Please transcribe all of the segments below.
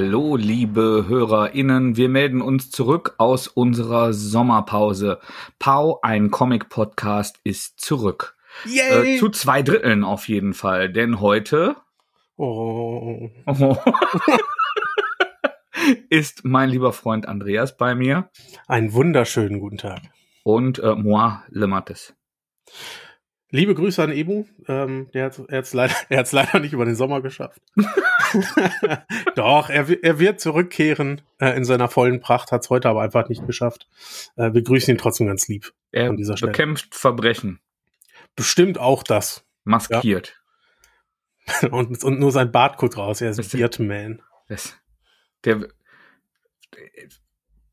Hallo, liebe HörerInnen. Wir melden uns zurück aus unserer Sommerpause. Pau, ein Comic-Podcast, ist zurück. Yay! Äh, zu zwei Dritteln auf jeden Fall, denn heute oh. ist mein lieber Freund Andreas bei mir Einen wunderschönen guten Tag. und äh, moi, Le Mattes. Liebe Grüße an Ebu. Ähm, der hat es leider, er hat's leider nicht über den Sommer geschafft. Doch, er, er wird zurückkehren äh, in seiner vollen Pracht, hat es heute aber einfach nicht geschafft. Äh, wir grüßen ihn trotzdem ganz lieb. Er An dieser Stelle. bekämpft Verbrechen, Bestimmt auch das. maskiert. Und, und nur sein Bart guckt raus. Er ist Das- Beardman. Das, der,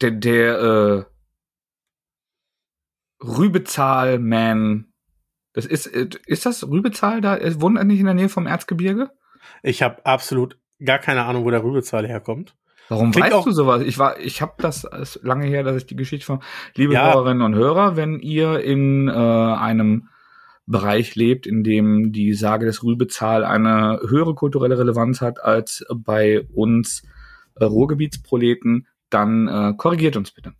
der, der, äh, Rübezahl-Man. Das ist, äh, ist das Rübezahl da? Wohnt er nicht in der Nähe vom Erzgebirge? Ich habe absolut gar keine Ahnung, wo der Rübezahl herkommt. Warum Klingt weißt du sowas? Ich war, ich habe das lange her, dass ich die Geschichte von liebe Ja. Hörerinnen und Hörer, wenn ihr in äh, einem Bereich lebt, in dem die Sage des Rübezahl eine höhere kulturelle Relevanz hat als bei uns äh, Ruhrgebietsproleten, dann äh, korrigiert uns bitte.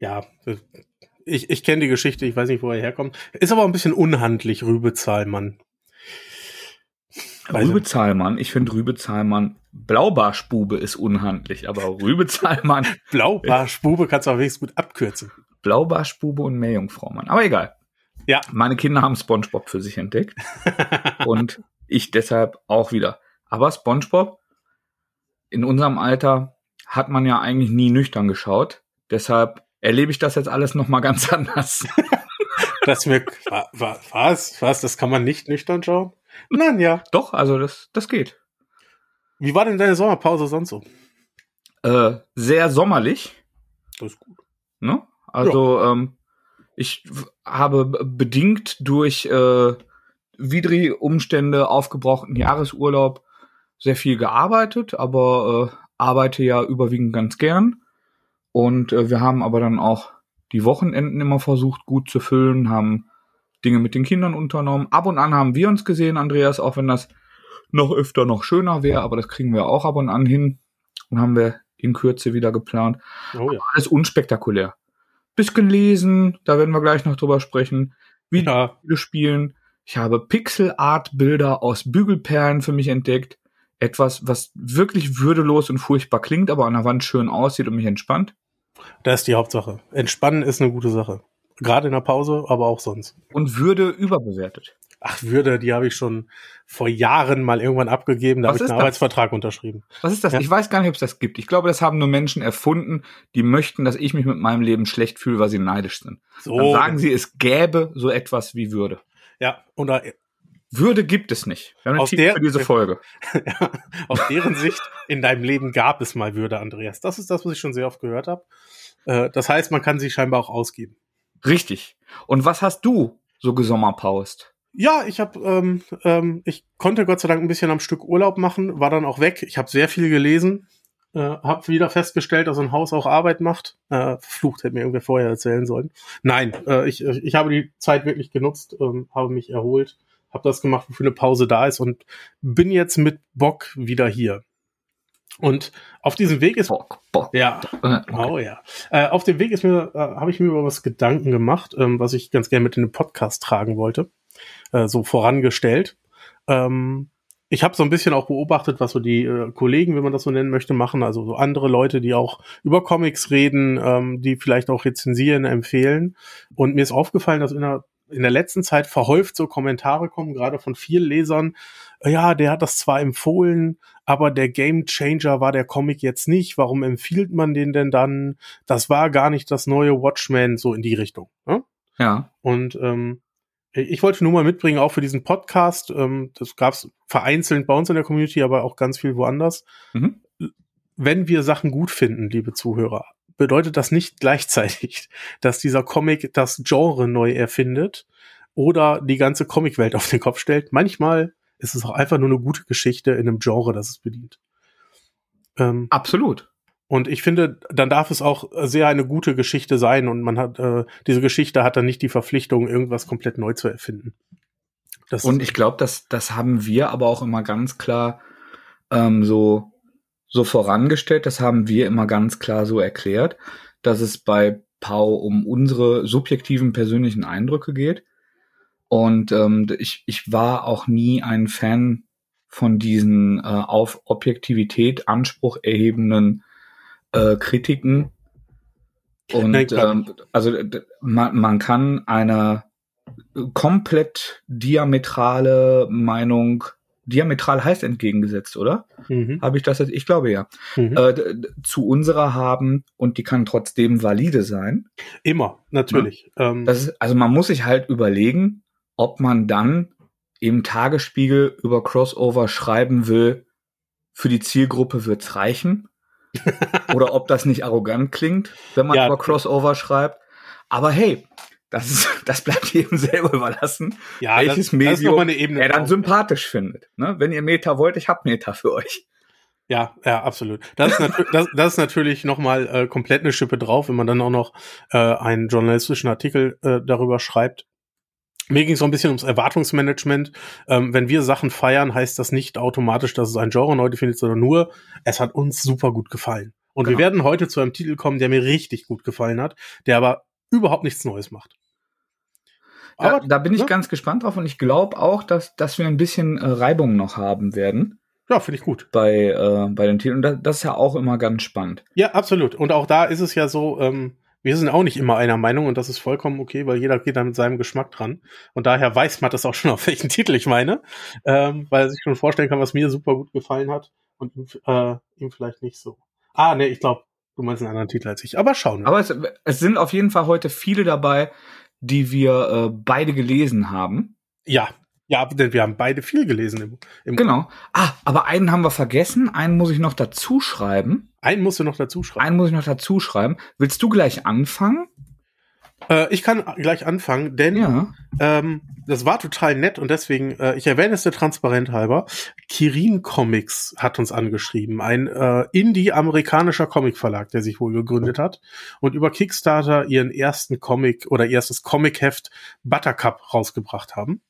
Ja, ich, ich kenne die Geschichte, ich weiß nicht, wo er herkommt. Ist aber ein bisschen unhandlich, Rübezahl, Mann. Rübezahlmann, ich finde Rübezahlmann, Blaubarschbube ist unhandlich, aber Rübezahlmann, Blaubarschbube kannst du auch wenigstens gut abkürzen. Blaubarschbube und Meerjungfrau, Mann. Aber egal. Ja. Meine Kinder haben SpongeBob für sich entdeckt und ich deshalb auch wieder. Aber SpongeBob in unserem Alter hat man ja eigentlich nie nüchtern geschaut. Deshalb erlebe ich das jetzt alles noch mal ganz anders. Das mir, wa- wa- was, was, das kann man nicht nüchtern schauen? Nein, ja. Doch, also das, das geht. Wie war denn deine Sommerpause sonst so? Äh, sehr sommerlich. Das ist gut. Ne? Also ähm, ich habe bedingt durch äh, widrige Umstände aufgebrauchten Jahresurlaub sehr viel gearbeitet, aber äh, arbeite ja überwiegend ganz gern. Und äh, wir haben aber dann auch die Wochenenden immer versucht gut zu füllen, haben Dinge mit den Kindern unternommen. Ab und an haben wir uns gesehen, Andreas, auch wenn das noch öfter noch schöner wäre, aber das kriegen wir auch ab und an hin. Und haben wir in Kürze wieder geplant Oh ja. alles unspektakulär. Bisschen lesen, da werden wir gleich noch drüber sprechen. Ja, Videospiele spielen. Ich habe Pixel-Art-Bilder aus Bügelperlen für mich entdeckt. Etwas, was wirklich würdelos und furchtbar klingt, aber an der Wand schön aussieht und mich entspannt. das ist die Hauptsache. Entspannen ist eine gute Sache. Gerade in der Pause, aber auch sonst. Und Würde überbewertet. Ach, Würde, die habe ich schon vor Jahren mal irgendwann abgegeben. Da habe ich einen das? Arbeitsvertrag unterschrieben. Was ist das? Ja. Ich weiß gar nicht, ob es das gibt. Ich glaube, das haben nur Menschen erfunden, die möchten, dass ich mich mit meinem Leben schlecht fühle, weil sie neidisch sind. Dann So, sagen sie, es gäbe so etwas wie Würde. ja, und da, Würde gibt es nicht. Wir haben Aus der- für diese Folge. Ja, aus deren Sicht in deinem Leben gab es mal Würde, Andreas. Das ist das, was ich schon sehr oft gehört habe. Äh, das heißt, man kann sie scheinbar auch ausgeben. Richtig. Und was hast du so gesommerpaust? Ja, ich habe, ähm, ähm, ich konnte Gott sei Dank ein bisschen am Stück Urlaub machen, war dann auch weg. Ich habe sehr viel gelesen, äh, habe wieder festgestellt, dass ein Haus auch Arbeit macht. Äh, Flucht hätte mir irgendwer vorher erzählen sollen. Nein, äh, ich, ich habe die Zeit wirklich genutzt, ähm, habe mich erholt, habe das gemacht, wofür eine Pause da ist und bin jetzt mit Bock wieder hier. Und auf diesem Weg ist Bock, Bock. ja, Äh, Oh ja. Äh, auf dem Weg ist mir, äh, habe ich mir über was Gedanken gemacht, ähm, was ich ganz gerne mit in den Podcast tragen wollte. Äh, so vorangestellt. Ähm, ich habe so ein bisschen auch beobachtet, was so die äh, Kollegen, wenn man das so nennen möchte, machen. Also so andere Leute, die auch über Comics reden, ähm, die vielleicht auch rezensieren, empfehlen. Und mir ist aufgefallen, dass in der, in der letzten Zeit verhäuft so Kommentare kommen, gerade von vielen Lesern. Ja, der hat das zwar empfohlen, aber der Game Changer war der Comic jetzt nicht. Warum empfiehlt man den denn dann? Das war gar nicht das neue Watchmen, so in die Richtung. Ne? Ja. Und ähm, ich wollte nur mal mitbringen, auch für diesen Podcast. Ähm, das gab es vereinzelt bei uns in der Community, aber auch ganz viel woanders. Mhm. Wenn wir Sachen gut finden, liebe Zuhörer, bedeutet das nicht gleichzeitig, dass dieser Comic das Genre neu erfindet oder die ganze Comicwelt auf den Kopf stellt. Manchmal ist es auch einfach nur eine gute Geschichte in einem Genre, das es bedient. Ähm, Absolut. und ich finde, dann darf es auch sehr eine gute Geschichte sein und man hat, äh, diese Geschichte hat dann nicht die Verpflichtung, irgendwas komplett neu zu erfinden. Das Und ich glaube, das, das haben wir aber auch immer ganz klar ähm, so, so vorangestellt, das haben wir immer ganz klar so erklärt, dass es bei Pau um unsere subjektiven persönlichen Eindrücke geht. Und ähm, ich, ich war auch nie ein Fan von diesen äh, auf Objektivität Anspruch erhebenden äh, Kritiken. Und Nein, ähm, also man, man kann eine komplett diametrale Meinung diametral heißt entgegengesetzt, oder? Mhm. Habe ich das jetzt? Ich glaube ja. Mhm. Äh, zu unserer haben und die kann trotzdem valide sein. Immer, natürlich. Ja. Ähm. Ist, also man muss sich halt überlegen, ob man dann im Tagesspiegel über Crossover schreiben will, für die Zielgruppe wird's reichen. oder ob das nicht arrogant klingt, wenn man ja, über Crossover schreibt. Aber hey, das, ist, das bleibt jedem selber überlassen, ja, welches das, Medium das er dann sympathisch findet. Ne? Wenn ihr Meta wollt, ich hab Meta für euch. Ja, ja, absolut. Das ist, das, das ist natürlich nochmal äh, komplett eine Schippe drauf, wenn man dann auch noch äh, einen journalistischen Artikel äh, darüber schreibt. Mir ging es so ein bisschen ums Erwartungsmanagement. Ähm, wenn wir Sachen feiern, heißt das nicht automatisch, dass es ein Genre neu findet, sondern nur, es hat uns super gut gefallen. Und genau. wir werden heute zu einem Titel kommen, der mir richtig gut gefallen hat, der aber überhaupt nichts Neues macht. Aber, da, da bin ich ne? ganz gespannt drauf und ich glaube auch, dass, dass wir ein bisschen äh, Reibung noch haben werden. Ja, finde ich gut. Bei, äh, bei den Titeln. Und das, das, ist ja auch immer ganz spannend. Ja, absolut. Und auch da ist es ja so, ähm, wir sind auch nicht immer einer Meinung und das ist vollkommen okay, weil jeder geht da mit seinem Geschmack dran. Und daher weiß man das auch schon, auf welchen Titel ich meine, ähm, weil er sich schon vorstellen kann, was mir super gut gefallen hat und ihm, äh, ihm vielleicht nicht so. Ah, nee, ich glaube, du meinst einen anderen Titel als ich. Aber schauen wir. Aber es, es sind auf jeden Fall heute viele dabei, die wir äh, beide gelesen haben. Ja, ja, denn wir haben beide viel gelesen im, im Genau. Ah, aber einen haben wir vergessen. Einen muss ich noch dazu schreiben. Einen musst du noch dazu schreiben. Einen muss ich noch dazu schreiben. Willst du gleich anfangen? Äh, ich kann gleich anfangen, denn ja. ähm, das war total nett und deswegen, äh, ich erwähne es der Transparent halber, Kirin Comics hat uns angeschrieben, ein äh, Indie-amerikanischer Comicverlag, der sich wohl gegründet hat und über Kickstarter ihren ersten Comic oder erstes Comic-Heft Buttercup rausgebracht haben.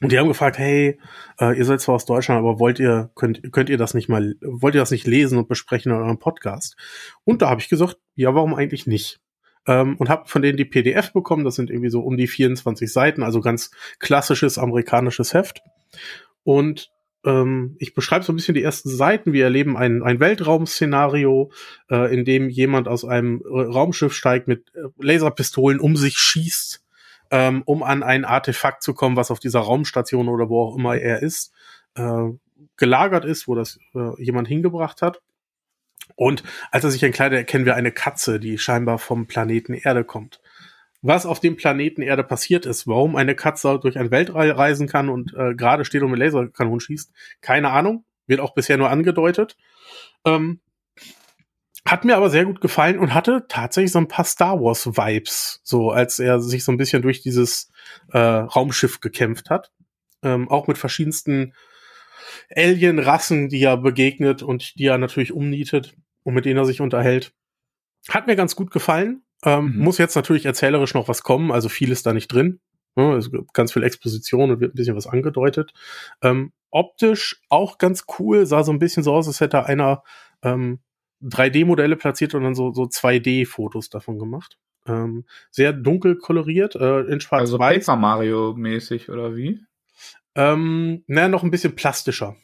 Und die haben gefragt, hey, äh, ihr seid zwar aus Deutschland, aber wollt ihr, könnt, könnt ihr das nicht mal, wollt ihr das nicht lesen und besprechen in eurem Podcast? Und da habe ich gesagt, ja, warum eigentlich nicht? ähm, und habe von denen die PDF bekommen. Das sind irgendwie so um die 24 Seiten, also ganz klassisches amerikanisches Heft. Und ähm, ich beschreibe so ein bisschen die ersten Seiten. Wir erleben ein, ein Weltraum-Szenario, äh, in dem jemand aus einem Raumschiff steigt, mit äh, Laserpistolen um sich schießt, ähm, um an ein Artefakt zu kommen, was auf dieser Raumstation oder wo auch immer er ist, äh, gelagert ist, wo das äh, jemand hingebracht hat. Und als er sich entkleidet, erkennen wir eine Katze, die scheinbar vom Planeten Erde kommt. Was auf dem Planeten Erde passiert ist, warum eine Katze durch ein Weltall reisen kann und äh, gerade steht und mit Laserkanonen schießt, keine Ahnung. Wird auch bisher nur angedeutet. Ähm, hat mir aber sehr gut gefallen und hatte tatsächlich so ein paar Star Wars Vibes, so als er sich so ein bisschen durch dieses äh, Raumschiff gekämpft hat. Ähm, auch mit verschiedensten Alien-Rassen, die er begegnet und die er natürlich umnietet und mit denen er sich unterhält. Hat mir ganz gut gefallen. Ähm, mhm. Muss jetzt natürlich erzählerisch noch was kommen, also viel ist da nicht drin. Ja, es gibt ganz viel Exposition und wird ein bisschen was angedeutet. Ähm, optisch auch ganz cool, sah so ein bisschen so aus, als hätte einer ähm, 3D-Modelle platziert und dann so, so 2D-Fotos davon gemacht. Ähm, sehr dunkel koloriert, äh, in schwarz-weiß. Also Paper Mario-mäßig, oder wie? Ähm, naja, noch ein bisschen plastischer.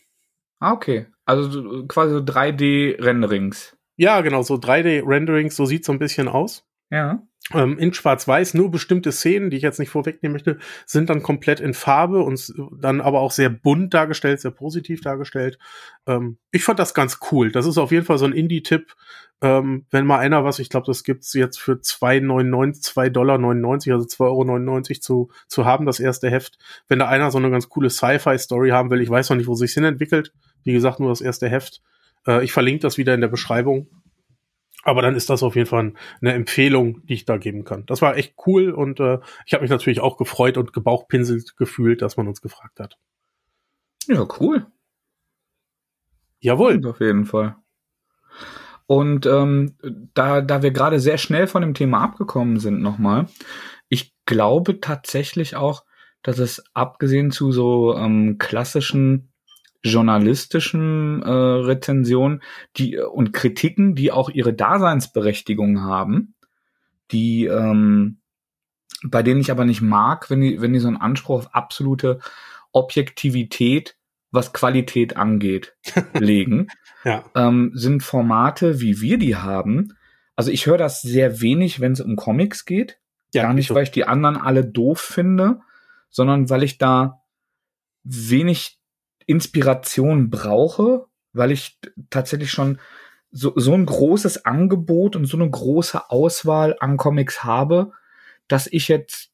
Ah, okay. Also quasi so 3D-Renderings. Ja, genau, so 3D-Renderings, so sieht so ein bisschen aus. Ja. Ähm, in Schwarz-Weiß, nur bestimmte Szenen, die ich jetzt nicht vorwegnehmen möchte, sind dann komplett in Farbe und dann aber auch sehr bunt dargestellt, sehr positiv dargestellt. Ähm, ich fand das ganz cool. Das ist auf jeden Fall so ein Indie-Tipp. Ähm, wenn mal einer was, ich glaube, das gibt's jetzt für 2,99, 2,99 Dollar, also 2,99 Euro zu, zu haben, das erste Heft. Wenn da einer so eine ganz coole Sci-Fi-Story haben will, ich weiß noch nicht, wo sich hin entwickelt. Wie gesagt, nur das erste Heft. Äh, ich verlinke das wieder in der Beschreibung. Aber dann ist das auf jeden Fall eine Empfehlung, die ich da geben kann. Das war echt cool und äh, ich habe mich natürlich auch gefreut und gebauchpinselt gefühlt, dass man uns gefragt hat. Ja, cool. Jawohl. Auf jeden Fall. Und ähm, da, da wir gerade sehr schnell von dem Thema abgekommen sind nochmal, ich glaube tatsächlich auch, dass es abgesehen zu so ähm, klassischen journalistischen äh, Rezensionen die und Kritiken, die auch ihre Daseinsberechtigung haben, die ähm, bei denen ich aber nicht mag, wenn die, wenn die so einen Anspruch auf absolute Objektivität, was Qualität angeht, legen, Ja. ähm, sind Formate, wie wir die haben. Also ich höre das sehr wenig, wenn es um Comics geht. ja Gar nicht, so. weil ich die anderen alle doof finde, sondern weil ich da wenig Inspiration brauche, weil ich tatsächlich schon so, so ein großes Angebot und so eine große Auswahl an Comics habe, dass ich jetzt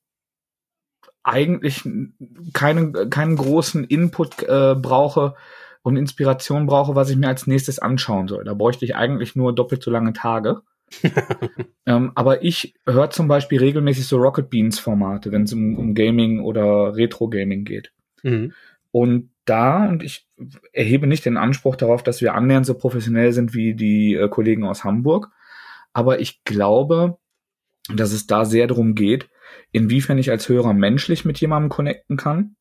eigentlich keinen, keinen großen Input äh, brauche und Inspiration brauche, was ich mir als nächstes anschauen soll. Da bräuchte ich eigentlich nur doppelt so lange Tage. ähm, aber ich höre zum Beispiel regelmäßig so Rocket Beans Formate, wenn es um, um Gaming oder Retro Gaming geht. Mhm. Und da, und ich erhebe nicht den Anspruch darauf, dass wir annähernd so professionell sind wie die äh, Kollegen aus Hamburg, aber ich glaube, dass es da sehr darum geht, inwiefern ich als Hörer menschlich mit jemandem connecten kann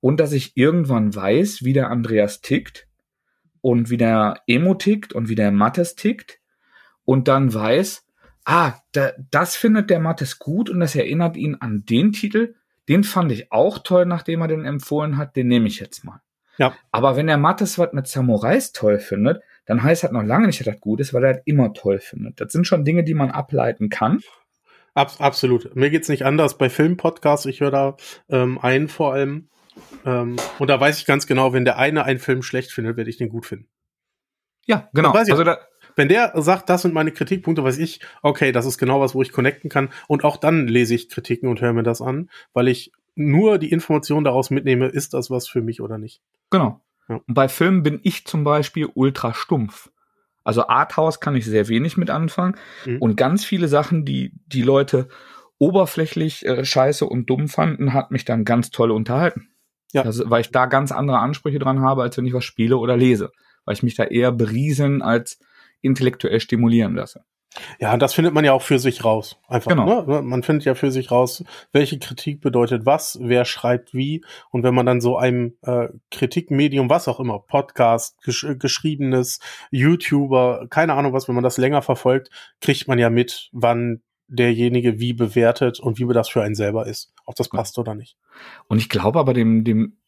und dass ich irgendwann weiß, wie der Andreas tickt und wie der Emo tickt und wie der Mattes tickt und dann weiß, ah, da, das findet der Mattes gut und das erinnert ihn an den Titel, den fand ich auch toll, nachdem er den empfohlen hat, den nehme ich jetzt mal. Ja. Aber wenn der Mattes was mit Samurais toll findet, dann heißt das noch lange nicht, dass das gut ist, weil er das immer toll findet. Das sind schon Dinge, die man ableiten kann. Abs absolut. Mir geht's nicht anders bei Filmpodcasts. Ich höre da ähm, einen vor allem. Ähm, und da weiß ich ganz genau, wenn der eine einen Film schlecht findet, werde ich den gut finden. Ja, genau. Weiß ich Also da, Wenn der sagt, das sind meine Kritikpunkte, weiß ich, okay, das ist genau was, wo ich connecten kann. Und auch dann lese ich Kritiken und höre mir das an, weil ich nur die Information daraus mitnehme, ist das was für mich oder nicht. Genau. Ja. Und bei Filmen bin ich zum Beispiel ultra stumpf. Also Arthouse kann ich sehr wenig mit anfangen. Mhm. Und ganz viele Sachen, die die Leute oberflächlich äh, scheiße und dumm fanden, hat mich dann ganz toll unterhalten. Ja. Das, weil ich da ganz andere Ansprüche dran habe, als wenn ich was spiele oder lese. Weil ich mich da eher berieseln als intellektuell stimulieren lasse. Ja, das findet man ja auch für sich raus. Einfach. Genau. Ne? Man findet ja für sich raus, welche Kritik bedeutet was, wer schreibt wie. Und wenn man dann so einem äh, Kritikmedium, was auch immer, Podcast, gesch geschriebenes, YouTuber, keine Ahnung was, wenn man das länger verfolgt, kriegt man ja mit, wann derjenige wie bewertet und wie das für einen selber ist. Ob das passt oder nicht. Und ich glaube aber dem, dem äh,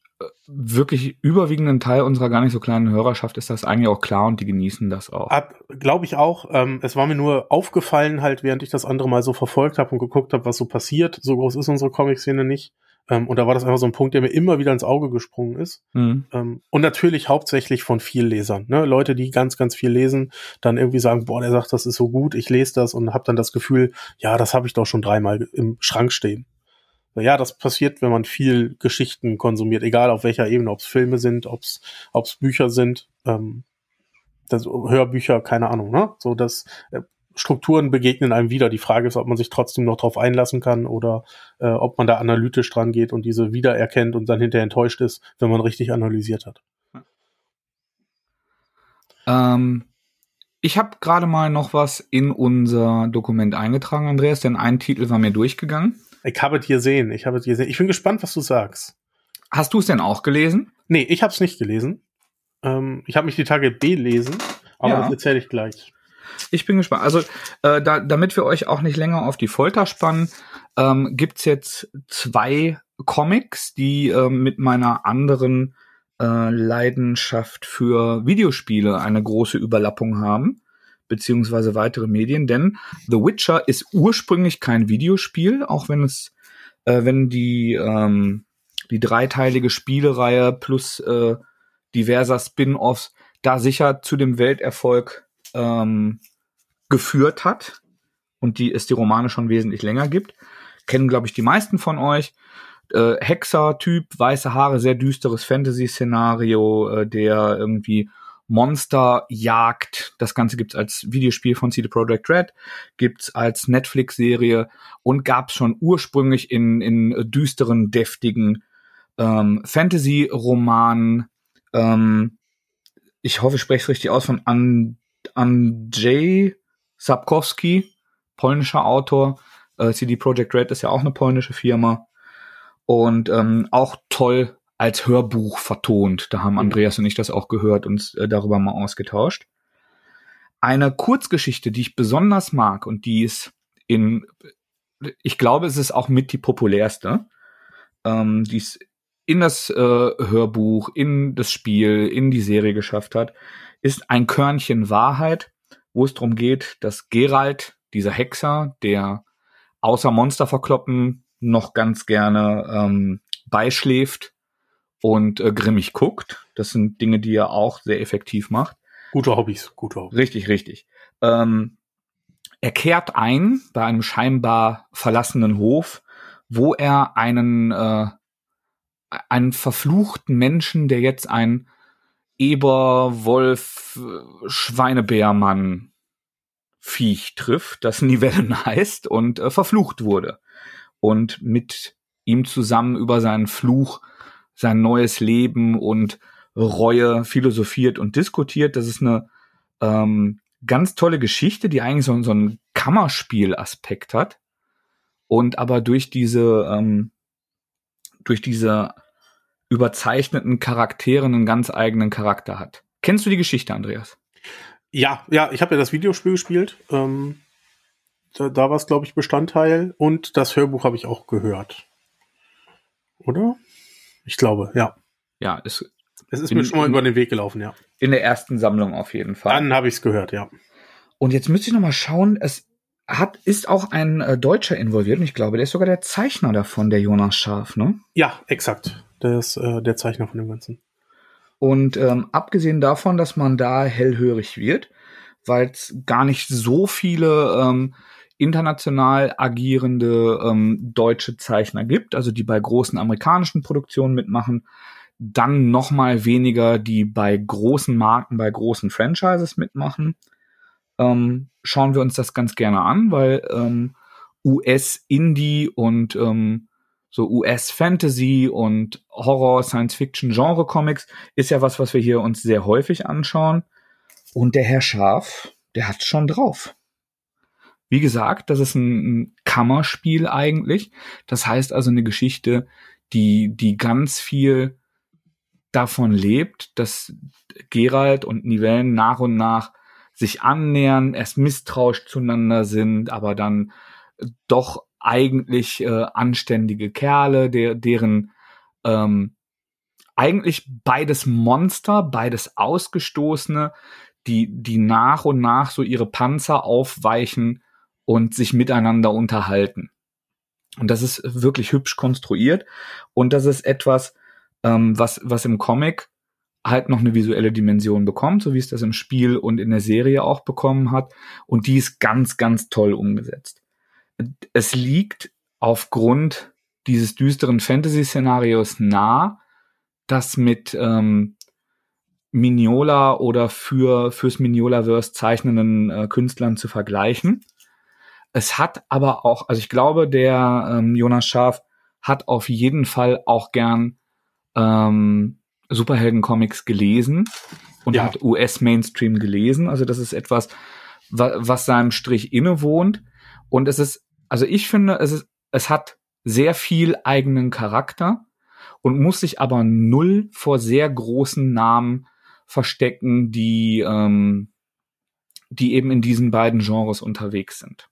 wirklich überwiegenden Teil unserer gar nicht so kleinen Hörerschaft ist das eigentlich auch klar und die genießen das auch. Glaube ich auch. Ähm, es war mir nur aufgefallen, halt, während ich das andere mal so verfolgt habe und geguckt habe, was so passiert. So groß ist unsere Comic-Szene nicht. Ähm, und da war das einfach so ein Punkt, der mir immer wieder ins Auge gesprungen ist. Mhm. Ähm, und natürlich hauptsächlich von viel Lesern. Ne? Leute, die ganz, ganz viel lesen, dann irgendwie sagen, boah, der sagt, das ist so gut, ich lese das und habe dann das Gefühl, ja, das habe ich doch schon dreimal im Schrank stehen. Ja, das passiert, wenn man viel Geschichten konsumiert, egal auf welcher Ebene, ob es Filme sind, ob es Bücher sind, ähm, das, Hörbücher, keine Ahnung, ne? So, dass äh, Strukturen begegnen einem wieder. Die Frage ist, ob man sich trotzdem noch drauf einlassen kann oder äh, ob man da analytisch dran geht und diese wiedererkennt und dann hinterher enttäuscht ist, wenn man richtig analysiert hat. Ähm, ich habe gerade mal noch was in unser Dokument eingetragen, Andreas, denn ein Titel war mir durchgegangen. Ich habe es hier sehen. Ich habe es hier sehen. Ich bin gespannt, was du sagst. Hast du es denn auch gelesen? Nee, ich habe es nicht gelesen. Ähm, ich habe mich die Tage belesen, aber Ja. das erzähle ich gleich. Ich bin gespannt. Also, äh, da, damit wir euch auch nicht länger auf die Folter spannen, ähm, gibt's jetzt zwei Comics, die ähm, mit meiner anderen äh, Leidenschaft für Videospiele eine große Überlappung haben, beziehungsweise weitere Medien. Denn The Witcher ist ursprünglich kein Videospiel, auch wenn es, äh, wenn die ähm, die dreiteilige Spielereihe plus äh, diverser Spin-offs da sicher zu dem Welterfolg ähm, geführt hat und die es die Romane schon wesentlich länger gibt. Kennen, glaube ich, die meisten von euch. Äh, Hexer-Typ, weiße Haare, sehr düsteres Fantasy-Szenario, äh, der irgendwie Monster jagt. Das Ganze gibt's als Videospiel von CD Projekt Red, gibt's als Netflix-Serie und gab's schon ursprünglich in, in düsteren, deftigen ähm, Fantasy-Romanen. Ähm, ich hoffe, ich spreche es richtig aus, von An Andrzej Sapkowski, polnischer Autor. Äh, CD Projekt Red ist ja auch eine polnische Firma. Und ähm, auch toll als Hörbuch vertont. Da haben Mhm. Andreas und ich das auch gehört und äh, darüber mal ausgetauscht. Eine Kurzgeschichte, die ich besonders mag und die ist in, ich glaube, es ist auch mit die populärste, ähm, die es in das äh, Hörbuch, in das Spiel, in die Serie geschafft hat, ist ein Körnchen Wahrheit, wo es darum geht, dass Geralt, dieser Hexer, der außer Monster verkloppen noch ganz gerne ähm, beischläft und äh, grimmig guckt. Das sind Dinge, die er auch sehr effektiv macht. Gute Hobbys, gute Hobbys. Richtig, richtig. Ähm, er kehrt ein bei einem scheinbar verlassenen Hof, wo er einen, äh, einen verfluchten Menschen, der jetzt ein Eber, Wolf, äh, Schweinebärmann Viech trifft, das Nivellen heißt und äh, verflucht wurde. Und mit ihm zusammen über seinen Fluch, sein neues Leben und Reue philosophiert und diskutiert. Das ist eine ähm, ganz tolle Geschichte, die eigentlich so, so einen Kammerspiel-Aspekt hat und aber durch diese ähm, durch diese überzeichneten Charaktere einen ganz eigenen Charakter hat. Kennst du die Geschichte, Andreas? Ja, ja, ich habe ja das Videospiel gespielt. Ähm, da da war es, glaube ich, Bestandteil. Und das Hörbuch habe ich auch gehört. Oder? Ich glaube, ja. Ja, ist Es ist In- mir schon mal über den Weg gelaufen, ja. in der ersten Sammlung auf jeden Fall. Dann habe ich es gehört, ja. Und jetzt müsste ich noch mal schauen, es hat, ist auch ein äh, Deutscher involviert und ich glaube, der ist sogar der Zeichner davon, der Jonas Scharf, ne? Ja, exakt. Der ist äh, der Zeichner von dem Ganzen. Und ähm, abgesehen davon, dass man da hellhörig wird, weil es gar nicht so viele ähm, international agierende ähm, deutsche Zeichner gibt, also die bei großen amerikanischen Produktionen mitmachen, dann noch mal weniger, die bei großen Marken, bei großen Franchises mitmachen. Ähm, schauen wir uns das ganz gerne an, weil ähm, US-Indie und ähm, so US-Fantasy und Horror, Science-Fiction-Genre-Comics ist ja was, was wir hier uns sehr häufig anschauen. Und der Herr Scharf, der hat schon drauf. Wie gesagt, das ist ein, Kammerspiel eigentlich. Das heißt also eine Geschichte, die, die ganz viel davon lebt, dass Gerald und Nivellen nach und nach sich annähern, erst misstrauisch zueinander sind, aber dann doch eigentlich äh, anständige Kerle, der, deren ähm, eigentlich beides Monster, beides Ausgestoßene, die, die nach und nach so ihre Panzer aufweichen und sich miteinander unterhalten. Und das ist wirklich hübsch konstruiert. Und das ist etwas, ähm, was, was im Comic halt noch eine visuelle Dimension bekommt, so wie es das im Spiel und in der Serie auch bekommen hat. Und die ist ganz, ganz toll umgesetzt. Es liegt aufgrund dieses düsteren Fantasy-Szenarios nah, das mit ähm, Mignola oder für fürs Mignola-Verse zeichnenden äh, Künstlern zu vergleichen. Es hat aber auch, also ich glaube, der ähm, Jonas Scharf hat auf jeden Fall auch gern ähm, Superhelden-Comics gelesen und Ja. hat US-Mainstream gelesen. Also das ist etwas, wa was seinem Strich innewohnt. Und es ist, also ich finde, es ist, es hat sehr viel eigenen Charakter und muss sich aber null vor sehr großen Namen verstecken, die, ähm, die eben in diesen beiden Genres unterwegs sind.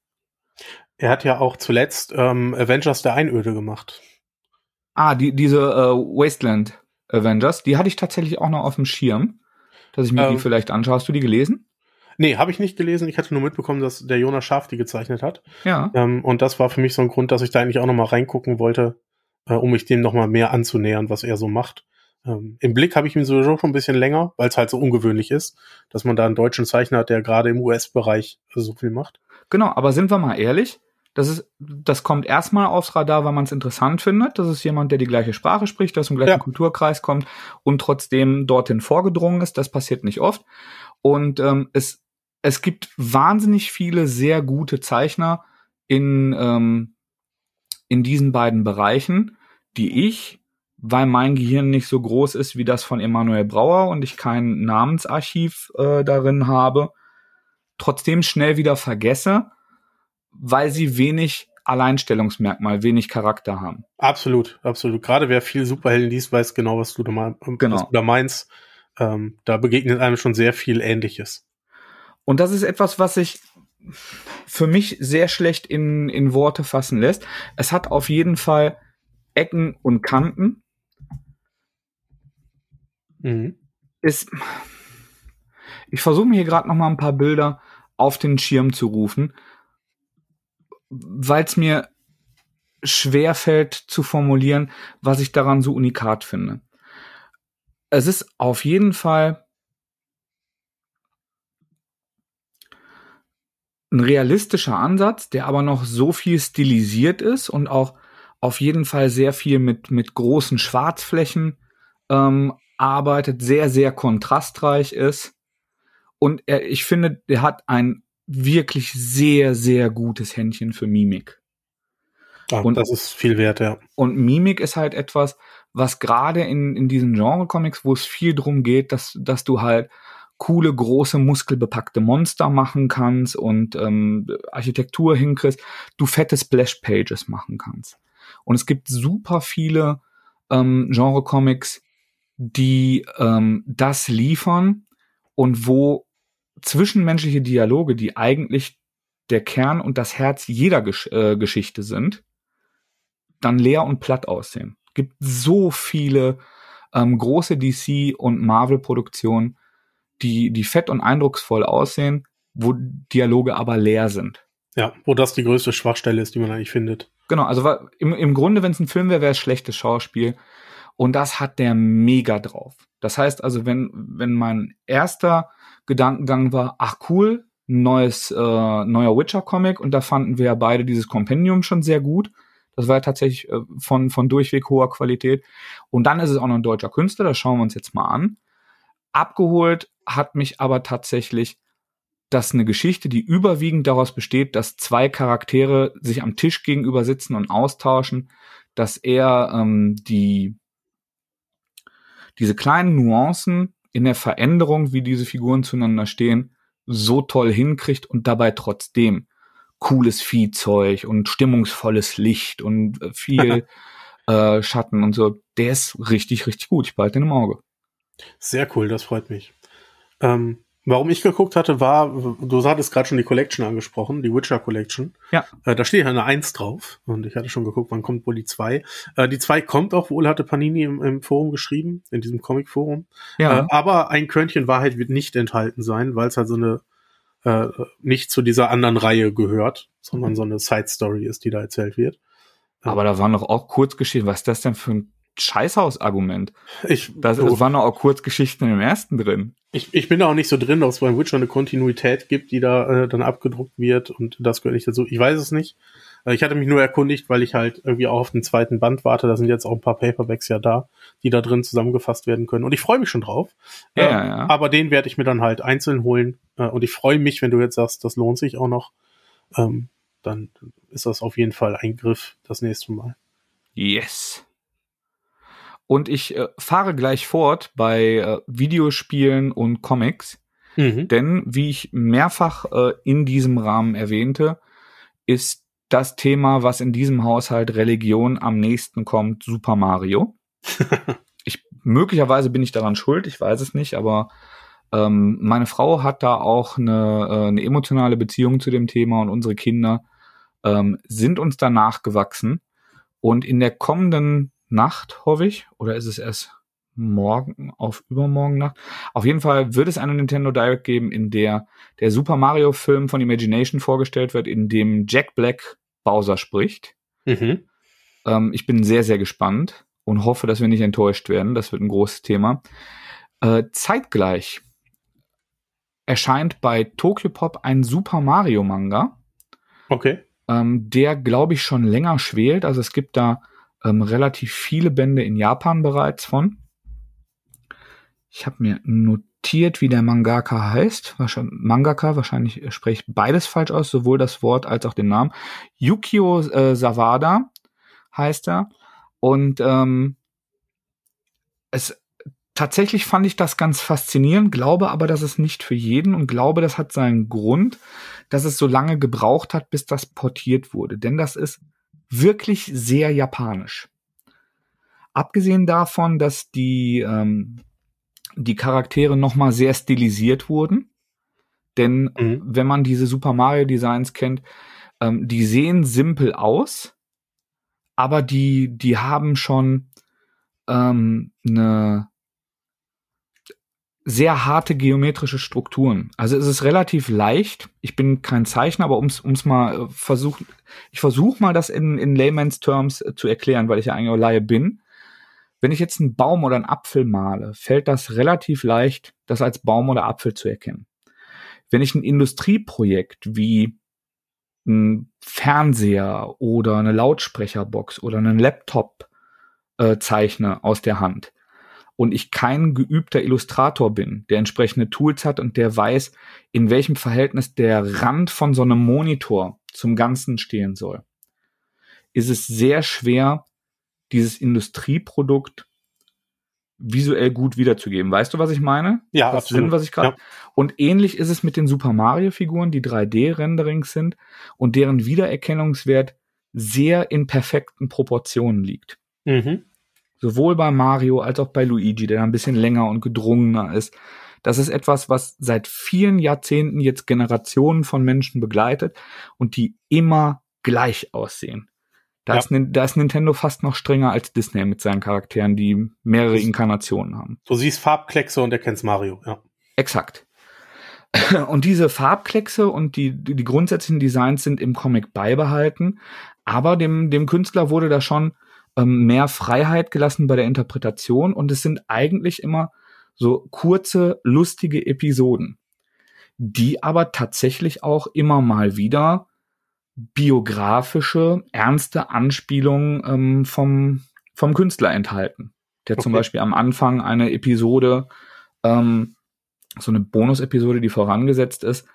Er hat ja auch zuletzt ähm, Avengers der Einöde gemacht. Ah, die, diese äh, Wasteland Avengers, die hatte ich tatsächlich auch noch auf dem Schirm, dass ich mir die Ähm. vielleicht anschaue. Hast du die gelesen? Nee, habe ich nicht gelesen. Ich hatte nur mitbekommen, dass der Jonas Scharf die gezeichnet hat. Ja. Ähm, und das war für mich so ein Grund, dass ich da eigentlich auch noch mal reingucken wollte, äh, um mich dem noch mal mehr anzunähern, was er so macht. Ähm, Im Blick habe ich ihn sowieso schon ein bisschen länger, weil es halt so ungewöhnlich ist, dass man da einen deutschen Zeichner hat, der gerade im US-Bereich so viel macht. Genau, aber sind wir mal ehrlich, das ist, das kommt erstmal aufs Radar, weil man es interessant findet. Das ist jemand, der die gleiche Sprache spricht, der aus dem gleichen Ja. Kulturkreis kommt und trotzdem dorthin vorgedrungen ist. Das passiert nicht oft. Und ähm, es, es gibt wahnsinnig viele sehr gute Zeichner in, ähm, in diesen beiden Bereichen, die ich, weil mein Gehirn nicht so groß ist wie das von Emanuel Brauer und ich kein Namensarchiv äh, darin habe, trotzdem schnell wieder vergesse, weil sie wenig Alleinstellungsmerkmal, wenig Charakter haben. Absolut, absolut. Gerade wer viel Superhelden liest, weiß genau, was du da, mal, genau. was du da meinst. Ähm, da begegnet einem schon sehr viel Ähnliches. Und das ist etwas, was sich für mich sehr schlecht in, in Worte fassen lässt. Es hat auf jeden Fall Ecken und Kanten. Mhm. Ist, ich versuche mir hier gerade noch mal ein paar Bilder auf den Schirm zu rufen, weil es mir schwer fällt zu formulieren, was ich daran so unikat finde. Es ist auf jeden Fall ein realistischer Ansatz, der aber noch so viel stilisiert ist und auch auf jeden Fall sehr viel mit, mit großen Schwarzflächen ähm, arbeitet, sehr, sehr kontrastreich ist. Und er, ich finde, der hat ein wirklich sehr, sehr gutes Händchen für Mimik. Ah, und das ist viel wert, ja. Und Mimik ist halt etwas, was gerade in, in diesen Genre-Comics, wo es viel drum geht, dass, dass du halt coole, große, muskelbepackte Monster machen kannst und ähm, Architektur hinkriegst, du fette Splash-Pages machen kannst. Und es gibt super viele ähm, Genre-Comics, die ähm, das liefern und wo zwischenmenschliche Dialoge, die eigentlich der Kern und das Herz jeder Gesch äh, Geschichte sind, dann leer und platt aussehen. Gibt so viele ähm, große DC und Marvel Produktionen, die, die fett und eindrucksvoll aussehen, wo Dialoge aber leer sind. Ja, wo das die größte Schwachstelle ist, die man eigentlich findet. Genau, also im, im Grunde, wenn es ein Film wäre, wäre es schlechtes Schauspiel. Und das hat der mega drauf. Das heißt also, wenn, wenn mein erster Gedankengang war, ach cool, neues, äh, neuer Witcher-Comic und da fanden wir ja beide dieses Compendium schon sehr gut. Das war ja tatsächlich äh, von, von durchweg hoher Qualität. Und dann ist es auch noch ein deutscher Künstler, das schauen wir uns jetzt mal an. Abgeholt hat mich aber tatsächlich, dass eine Geschichte, die überwiegend daraus besteht, dass zwei Charaktere sich am Tisch gegenüber sitzen und austauschen, dass er ähm, die diese kleinen Nuancen in der Veränderung, wie diese Figuren zueinander stehen, so toll hinkriegt und dabei trotzdem cooles Viehzeug und stimmungsvolles Licht und äh, viel äh, Schatten und so. Der ist richtig, richtig gut. Ich behalte den im Auge. Sehr cool, das freut mich. Ähm, Warum ich geguckt hatte, war, du hattest gerade schon die Collection angesprochen, die Witcher Collection. Ja. Äh, da steht eine Eins drauf und ich hatte schon geguckt, wann kommt wohl die zwei. Äh, die zwei kommt auch wohl, hatte Panini im, im Forum geschrieben, in diesem Comic-Forum. Ja. Äh, aber ein Körnchen Wahrheit wird nicht enthalten sein, weil es halt so eine äh, nicht zu dieser anderen Reihe gehört, sondern so eine Side-Story ist, die da erzählt wird. Aber da waren doch auch Kurzgeschichten. Was ist das denn für ein Scheißhaus-Argument. Ich, das, waren auch Kurzgeschichten im ersten drin. Ich, ich bin da auch nicht so drin, ob es beim Witcher eine Kontinuität gibt, die da äh, dann abgedruckt wird und das gehört nicht dazu. Ich weiß es nicht. Äh, ich hatte mich nur erkundigt, weil ich halt irgendwie auch auf den zweiten Band warte. Da sind jetzt auch ein paar Paperbacks ja da, die da drin zusammengefasst werden können. Und ich freue mich schon drauf. Ja, äh, ja. Aber den werde ich mir dann halt einzeln holen. Äh, und ich freue mich, wenn du jetzt sagst, das lohnt sich auch noch. Ähm, dann ist das auf jeden Fall ein Griff das nächste Mal. Yes. Und ich äh, fahre gleich fort bei äh, Videospielen und Comics. Mhm. Denn, wie ich mehrfach äh, in diesem Rahmen erwähnte, ist das Thema, was in diesem Haushalt Religion am nächsten kommt, Super Mario. ich, möglicherweise bin ich daran schuld, ich weiß es nicht, aber ähm, meine Frau hat da auch eine, äh, eine emotionale Beziehung zu dem Thema und unsere Kinder ähm, sind uns danach gewachsen. Und in der kommenden Nacht, hoffe ich. Oder ist es erst morgen auf übermorgen Nacht? Auf jeden Fall wird es eine Nintendo Direct geben, in der der Super Mario Film von Imagination vorgestellt wird, in dem Jack Black Bowser spricht. Mhm. Ähm, ich bin sehr, sehr gespannt und hoffe, dass wir nicht enttäuscht werden. Das wird ein großes Thema. Äh, zeitgleich erscheint bei Tokyo Pop ein Super Mario Manga. Okay. Ähm, der, glaube ich, schon länger schwelt. Also es gibt da ähm, relativ viele Bände in Japan bereits von. Ich habe mir notiert, wie der Mangaka heißt. Wahrscheinlich, Mangaka, wahrscheinlich spreche ich beides falsch aus, sowohl das Wort als auch den Namen. Yukio äh, Sawada heißt er. Und ähm, es, tatsächlich fand ich das ganz faszinierend, glaube aber, dass es nicht für jeden und glaube, das hat seinen Grund, dass es so lange gebraucht hat, bis das portiert wurde. Denn das ist wirklich sehr japanisch. Abgesehen davon, dass die, ähm, die Charaktere nochmal sehr stilisiert wurden. Denn mhm. wenn man diese Super Mario Designs kennt, ähm, die sehen simpel aus, aber die, die haben schon ähm, eine sehr harte geometrische Strukturen. Also es ist relativ leicht. Ich bin kein Zeichner, aber ums ums mal äh, versuchen, ich versuche mal das in in Layman's Terms äh, zu erklären, weil ich ja eigentlich Laie bin. Wenn ich jetzt einen Baum oder einen Apfel male, fällt das relativ leicht, das als Baum oder Apfel zu erkennen. Wenn ich ein Industrieprojekt wie ein Fernseher oder eine Lautsprecherbox oder einen Laptop äh, zeichne aus der Hand, und ich kein geübter Illustrator bin, der entsprechende Tools hat und der weiß, in welchem Verhältnis der Rand von so einem Monitor zum Ganzen stehen soll, ist es sehr schwer, dieses Industrieprodukt visuell gut wiederzugeben. Weißt du, was ich meine? Ja, das absolut. Sinn, was ich gerade. Ja. Und ähnlich ist es mit den Super Mario Figuren, die 3D-Renderings sind und deren Wiedererkennungswert sehr in perfekten Proportionen liegt. Mhm. Sowohl bei Mario als auch bei Luigi, der ein bisschen länger und gedrungener ist. Das ist etwas, was seit vielen Jahrzehnten jetzt Generationen von Menschen begleitet und die immer gleich aussehen. Da, ja. ist, da ist Nintendo fast noch strenger als Disney mit seinen Charakteren, die mehrere Inkarnationen haben. Du siehst Farbkleckse und erkennst Mario, ja. Exakt. Und diese Farbkleckse und die, die grundsätzlichen Designs sind im Comic beibehalten, aber dem, dem Künstler wurde da schon ähm, mehr Freiheit gelassen bei der Interpretation und es sind eigentlich immer so kurze, lustige Episoden, die aber tatsächlich auch immer mal wieder biografische, ernste Anspielungen ähm, vom, vom Künstler enthalten. Der okay. zum Beispiel am Anfang eine Episode, ähm, so eine Bonus-Episode, die vorangesetzt ist,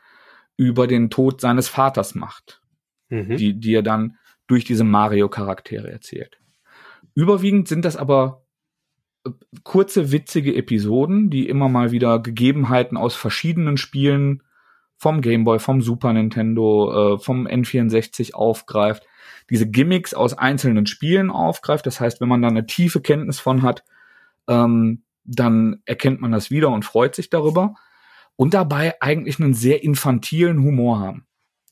über den Tod seines Vaters macht. Mhm. Die, die er dann durch diese Mario-Charaktere erzählt. Überwiegend sind das aber äh, kurze, witzige Episoden, die immer mal wieder Gegebenheiten aus verschiedenen Spielen vom Game Boy, vom Super Nintendo, äh, vom N64 aufgreift, diese Gimmicks aus einzelnen Spielen aufgreift. Das heißt, wenn man da eine tiefe Kenntnis von hat, ähm, dann erkennt man das wieder und freut sich darüber. Und dabei eigentlich einen sehr infantilen Humor haben.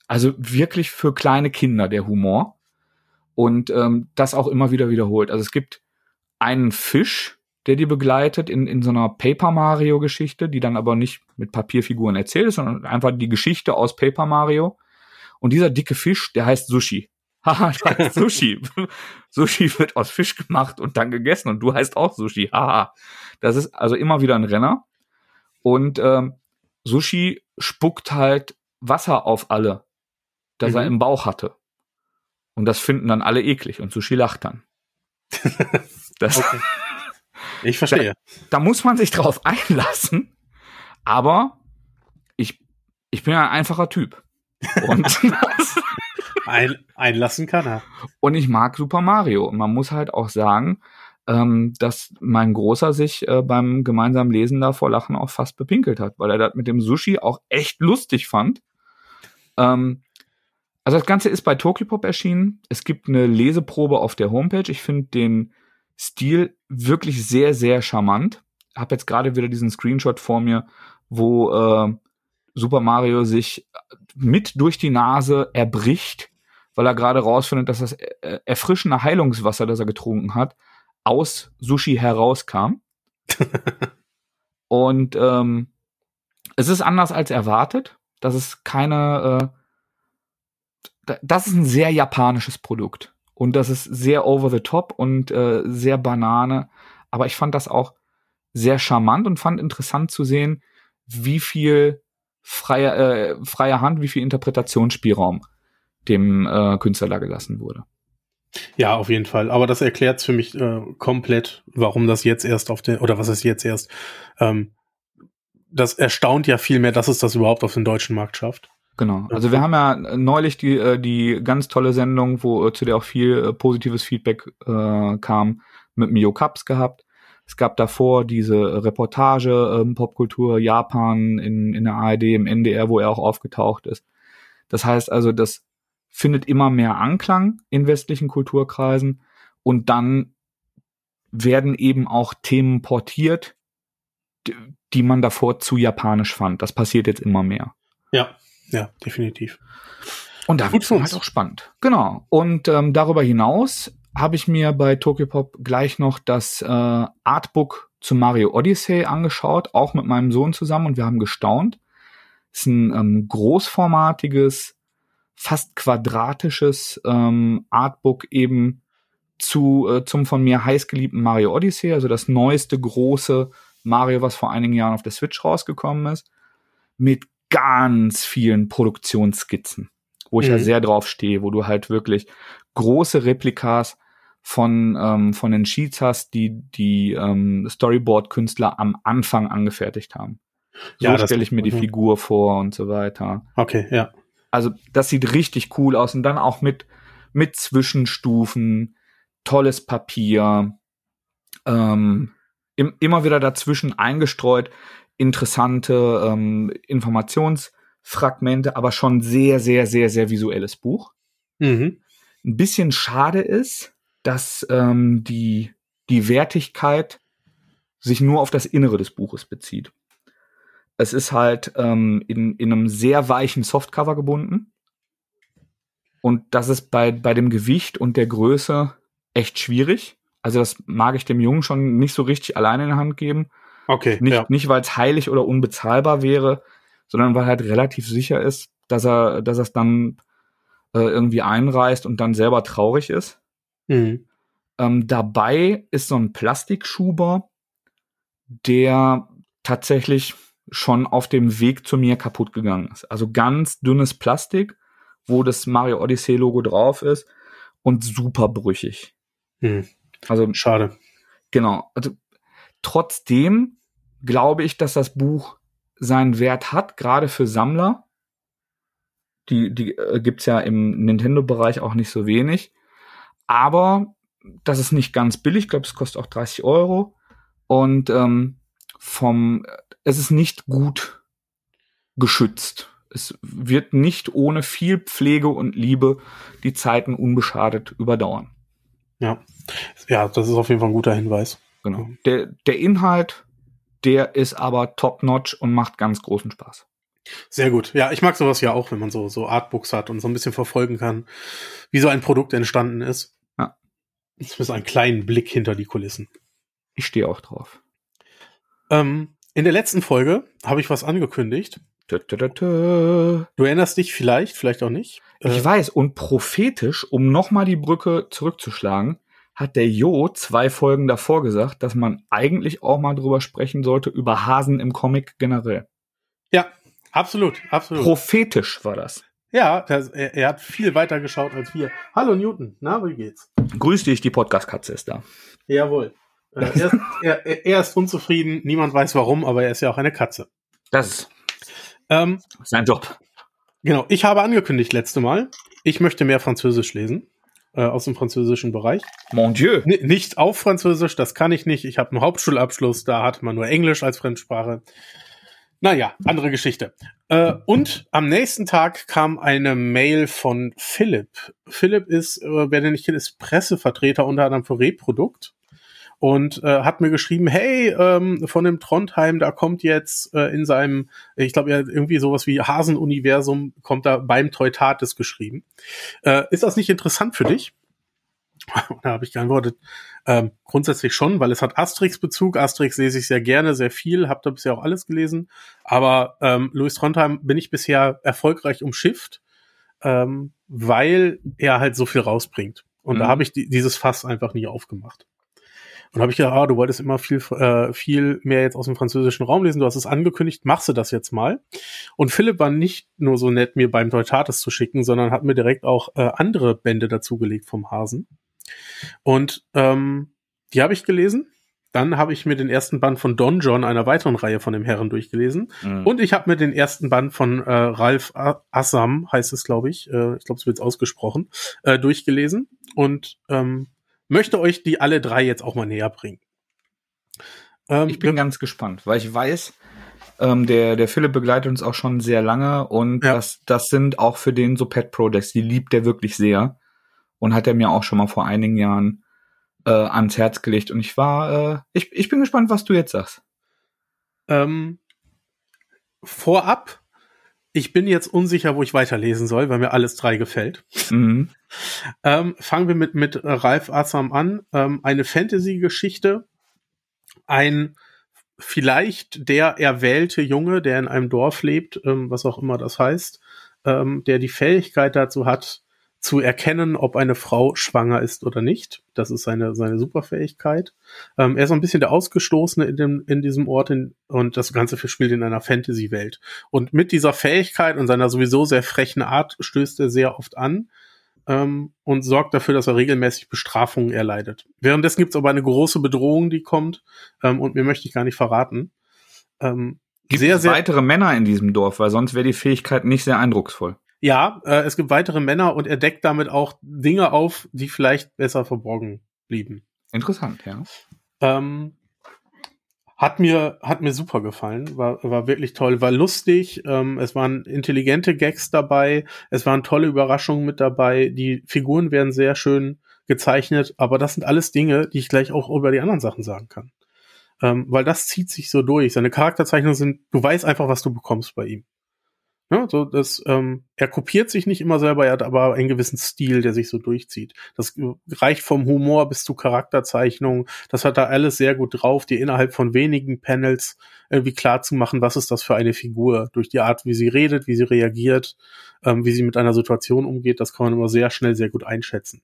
Also wirklich für kleine Kinder der Humor und ähm, das auch immer wieder wiederholt. Also es gibt einen Fisch, der die begleitet in, in so einer Paper Mario Geschichte, die dann aber nicht mit Papierfiguren erzählt ist, sondern einfach die Geschichte aus Paper Mario. Und dieser dicke Fisch, der heißt Sushi. Haha, der heißt Sushi. Sushi wird aus Fisch gemacht und dann gegessen und du heißt auch Sushi. Haha. Das ist also immer wieder ein Renner. Und ähm, Sushi spuckt halt Wasser auf alle, das mhm. er im Bauch hatte. Und das finden dann alle eklig und Sushi lacht dann. Das, okay. Ich verstehe. Da, da, muss man sich drauf einlassen, aber ich, ich bin ein einfacher Typ. Und ein, einlassen kann er. Und ich mag Super Mario. Und man muss halt auch sagen, ähm, dass mein Großer sich äh, beim gemeinsamen Lesen da vor Lachen auch fast bepinkelt hat, weil er das mit dem Sushi auch echt lustig fand. Ähm, also das Ganze ist bei Tokyopop erschienen. Es gibt eine Leseprobe auf der Homepage. Ich finde den Stil wirklich sehr, sehr charmant. Hab jetzt gerade wieder diesen Screenshot vor mir, wo äh, Super Mario sich mit durch die Nase erbricht, weil er gerade rausfindet, dass das erfrischende Heilungswasser, das er getrunken hat, aus Sushi herauskam. Und ähm, es ist anders als erwartet. Das ist keine äh, das ist ein sehr japanisches Produkt. Und das ist sehr over the top und äh, sehr Banane. Aber ich fand das auch sehr charmant und fand interessant zu sehen, wie viel freie, äh, freie Hand, wie viel Interpretationsspielraum dem äh, Künstler da gelassen wurde. Ja, auf jeden Fall. Aber das erklärt für mich äh, komplett, warum das jetzt erst auf den, oder was ist jetzt erst, ähm, das erstaunt ja viel mehr, dass es das überhaupt auf den deutschen Markt schafft. Genau. Also wir haben ja neulich die, äh, die ganz tolle Sendung, wo äh, zu der auch viel äh, positives Feedback äh, kam, mit Mio Cups gehabt. Es gab davor diese Reportage ähm, Popkultur Japan in, in der ARD, im NDR, wo er auch aufgetaucht ist. Das heißt also, das findet immer mehr Anklang in westlichen Kulturkreisen und dann werden eben auch Themen portiert, die man davor zu japanisch fand. Das passiert jetzt immer mehr. Ja, ja, definitiv. Und da wird es halt auch spannend. Genau. Und ähm, darüber hinaus habe ich mir bei Tokyopop gleich noch das äh, Artbook zu Mario Odyssey angeschaut, auch mit meinem Sohn zusammen und wir haben gestaunt. Es ist ein ähm, großformatiges, fast quadratisches ähm, Artbook eben zu äh, zum von mir heißgeliebten Mario Odyssey, also das neueste große Mario, was vor einigen Jahren auf der Switch rausgekommen ist, mit ganz vielen Produktionsskizzen, wo ich mhm. ja sehr drauf stehe, wo du halt wirklich große Replikas von, ähm, von den Sheets hast, die die ähm, Storyboard-Künstler am Anfang angefertigt haben. So ja, stelle ich mir die mhm. Figur vor und so weiter. Okay, ja. Also das sieht richtig cool aus und dann auch mit mit Zwischenstufen, tolles Papier, ähm, im, immer wieder dazwischen eingestreut interessante ähm, Informationsfragmente, aber schon sehr, sehr, sehr, sehr visuelles Buch. Mhm. Ein bisschen schade ist, dass ähm, die, die Wertigkeit sich nur auf das Innere des Buches bezieht. Es ist halt ähm, in, in einem sehr weichen Softcover gebunden. Und das ist bei, bei dem Gewicht und der Größe echt schwierig. Also das mag ich dem Jungen schon nicht so richtig alleine in der Hand geben. Okay. Nicht, ja. nicht weil es heilig oder unbezahlbar wäre, sondern weil halt relativ sicher ist, dass er, dass er es dann äh, irgendwie einreißt und dann selber traurig ist. Mhm. Ähm, dabei ist so ein Plastikschuber, der tatsächlich schon auf dem Weg zu mir kaputt gegangen ist. Also ganz dünnes Plastik, wo das Mario Odyssey Logo drauf ist und super brüchig. Hm. Also schade. Genau. Also trotzdem glaube ich, dass das Buch seinen Wert hat, gerade für Sammler. Die, die äh, gibt's ja im Nintendo-Bereich auch nicht so wenig. Aber das ist nicht ganz billig. Ich glaube, es kostet auch 30 Euro. Und ähm, vom, es ist nicht gut geschützt. Es wird nicht ohne viel Pflege und Liebe die Zeiten unbeschadet überdauern. Ja, ja, das ist auf jeden Fall ein guter Hinweis. Genau. Der, der Inhalt, der ist aber top-notch und macht ganz großen Spaß. Sehr gut. Ja, ich mag sowas ja auch, wenn man so, so Artbooks hat und so ein bisschen verfolgen kann, wie so ein Produkt entstanden ist. Ja. Das ist ein kleinen Blick hinter die Kulissen. Ich stehe auch drauf. Ähm, in der letzten Folge habe ich was angekündigt. Du erinnerst dich vielleicht, vielleicht auch nicht. Ich äh, weiß, und prophetisch, um nochmal die Brücke zurückzuschlagen, hat der Jo zwei Folgen davor gesagt, dass man eigentlich auch mal drüber sprechen sollte, über Hasen im Comic generell. Ja, absolut, absolut. Prophetisch war das. Ja, das, er, er, hat viel weiter geschaut als wir. Hallo Newton, na, wie geht's? Grüß dich, die Podcast-Katze ist da. Jawohl. Äh, er, ist, er, er, ist unzufrieden, niemand weiß warum, aber er ist ja auch eine Katze. Das ist ähm, sein Job. Genau, ich habe angekündigt letzte Mal, ich möchte mehr Französisch lesen äh, aus dem französischen Bereich. Mon Dieu. N nicht auf Französisch, das kann ich nicht. Ich habe einen Hauptschulabschluss, da hat man nur Englisch als Fremdsprache. Naja, andere Geschichte. Äh, und am nächsten Tag kam eine Mail von Philipp. Philipp ist, äh, wer den nicht kennt, ist Pressevertreter unter anderem für Reprodukt und äh, hat mir geschrieben, hey, ähm, von dem Trondheim, da kommt jetzt äh, in seinem, ich glaube ja irgendwie sowas wie Hasen-Universum, kommt da beim Teutates geschrieben. Äh, ist das nicht interessant für dich? da habe ich geantwortet, ähm, grundsätzlich schon, weil es hat Asterix-Bezug. Asterix lese ich sehr gerne, sehr viel, habe da bisher auch alles gelesen. Aber ähm, Louis Trondheim bin ich bisher erfolgreich umschifft, ähm, weil er halt so viel rausbringt. Und mhm. da habe ich die, dieses Fass einfach nie aufgemacht. Und habe ich gedacht, ah, du wolltest immer viel, äh, viel mehr jetzt aus dem französischen Raum lesen, du hast es angekündigt, machst du das jetzt mal. Und Philipp war nicht nur so nett, mir beim Teutates zu schicken, sondern hat mir direkt auch äh, andere Bände dazugelegt vom Hasen. Und ähm, die habe ich gelesen. Dann habe ich mir den ersten Band von Don John, einer weiteren Reihe von dem Herren, durchgelesen. Mhm. Und ich habe mir den ersten Band von äh, Ralf Assam, heißt es, glaube ich, äh, ich glaube, es wird ausgesprochen, äh, durchgelesen. Und ähm, möchte euch die alle drei jetzt auch mal näher bringen. Ähm, ich bin ganz gespannt, weil ich weiß, ähm, der, der Philipp begleitet uns auch schon sehr lange und ja. das, das sind auch für den so Pet Projects, die liebt er wirklich sehr und hat er mir auch schon mal vor einigen Jahren äh, ans Herz gelegt und ich war, äh, ich, ich bin gespannt, was du jetzt sagst. Ähm, vorab, ich bin jetzt unsicher, wo ich weiterlesen soll, weil mir alles drei gefällt. Mhm. ähm, fangen wir mit, mit Ralf Assam an. Ähm, eine Fantasy-Geschichte, ein vielleicht der erwählte Junge, der in einem Dorf lebt, ähm, was auch immer das heißt, ähm, der die Fähigkeit dazu hat, zu erkennen, ob eine Frau schwanger ist oder nicht. Das ist seine, seine Superfähigkeit. Ähm, er ist so ein bisschen der Ausgestoßene in, dem, in diesem Ort in, und das Ganze spielt in einer Fantasy-Welt. Und mit dieser Fähigkeit und seiner sowieso sehr frechen Art stößt er sehr oft an ähm, und sorgt dafür, dass er regelmäßig Bestrafungen erleidet. Währenddessen gibt es aber eine große Bedrohung, die kommt ähm, und mir möchte ich gar nicht verraten. Ähm, gibt sehr, es sehr weitere Männer in diesem Dorf, weil sonst wäre die Fähigkeit nicht sehr eindrucksvoll. Ja, äh, es gibt weitere Männer und er deckt damit auch Dinge auf, die vielleicht besser verborgen blieben. Interessant, ja. Ähm, hat mir, hat mir super gefallen, war, war wirklich toll, war lustig, ähm, es waren intelligente Gags dabei, es waren tolle Überraschungen mit dabei, die Figuren werden sehr schön gezeichnet, aber das sind alles Dinge, die ich gleich auch über die anderen Sachen sagen kann. Ähm, weil das zieht sich so durch. Seine Charakterzeichnungen sind, du weißt einfach, was du bekommst bei ihm. Ja, so das, ähm, er kopiert sich nicht immer selber, er hat aber einen gewissen Stil, der sich so durchzieht. Das reicht vom Humor bis zu Charakterzeichnung. Das hat er alles sehr gut drauf, die innerhalb von wenigen Panels irgendwie klar zu machen, was ist das für eine Figur. Durch die Art, wie sie redet, wie sie reagiert, ähm, wie sie mit einer Situation umgeht, das kann man immer sehr schnell, sehr gut einschätzen.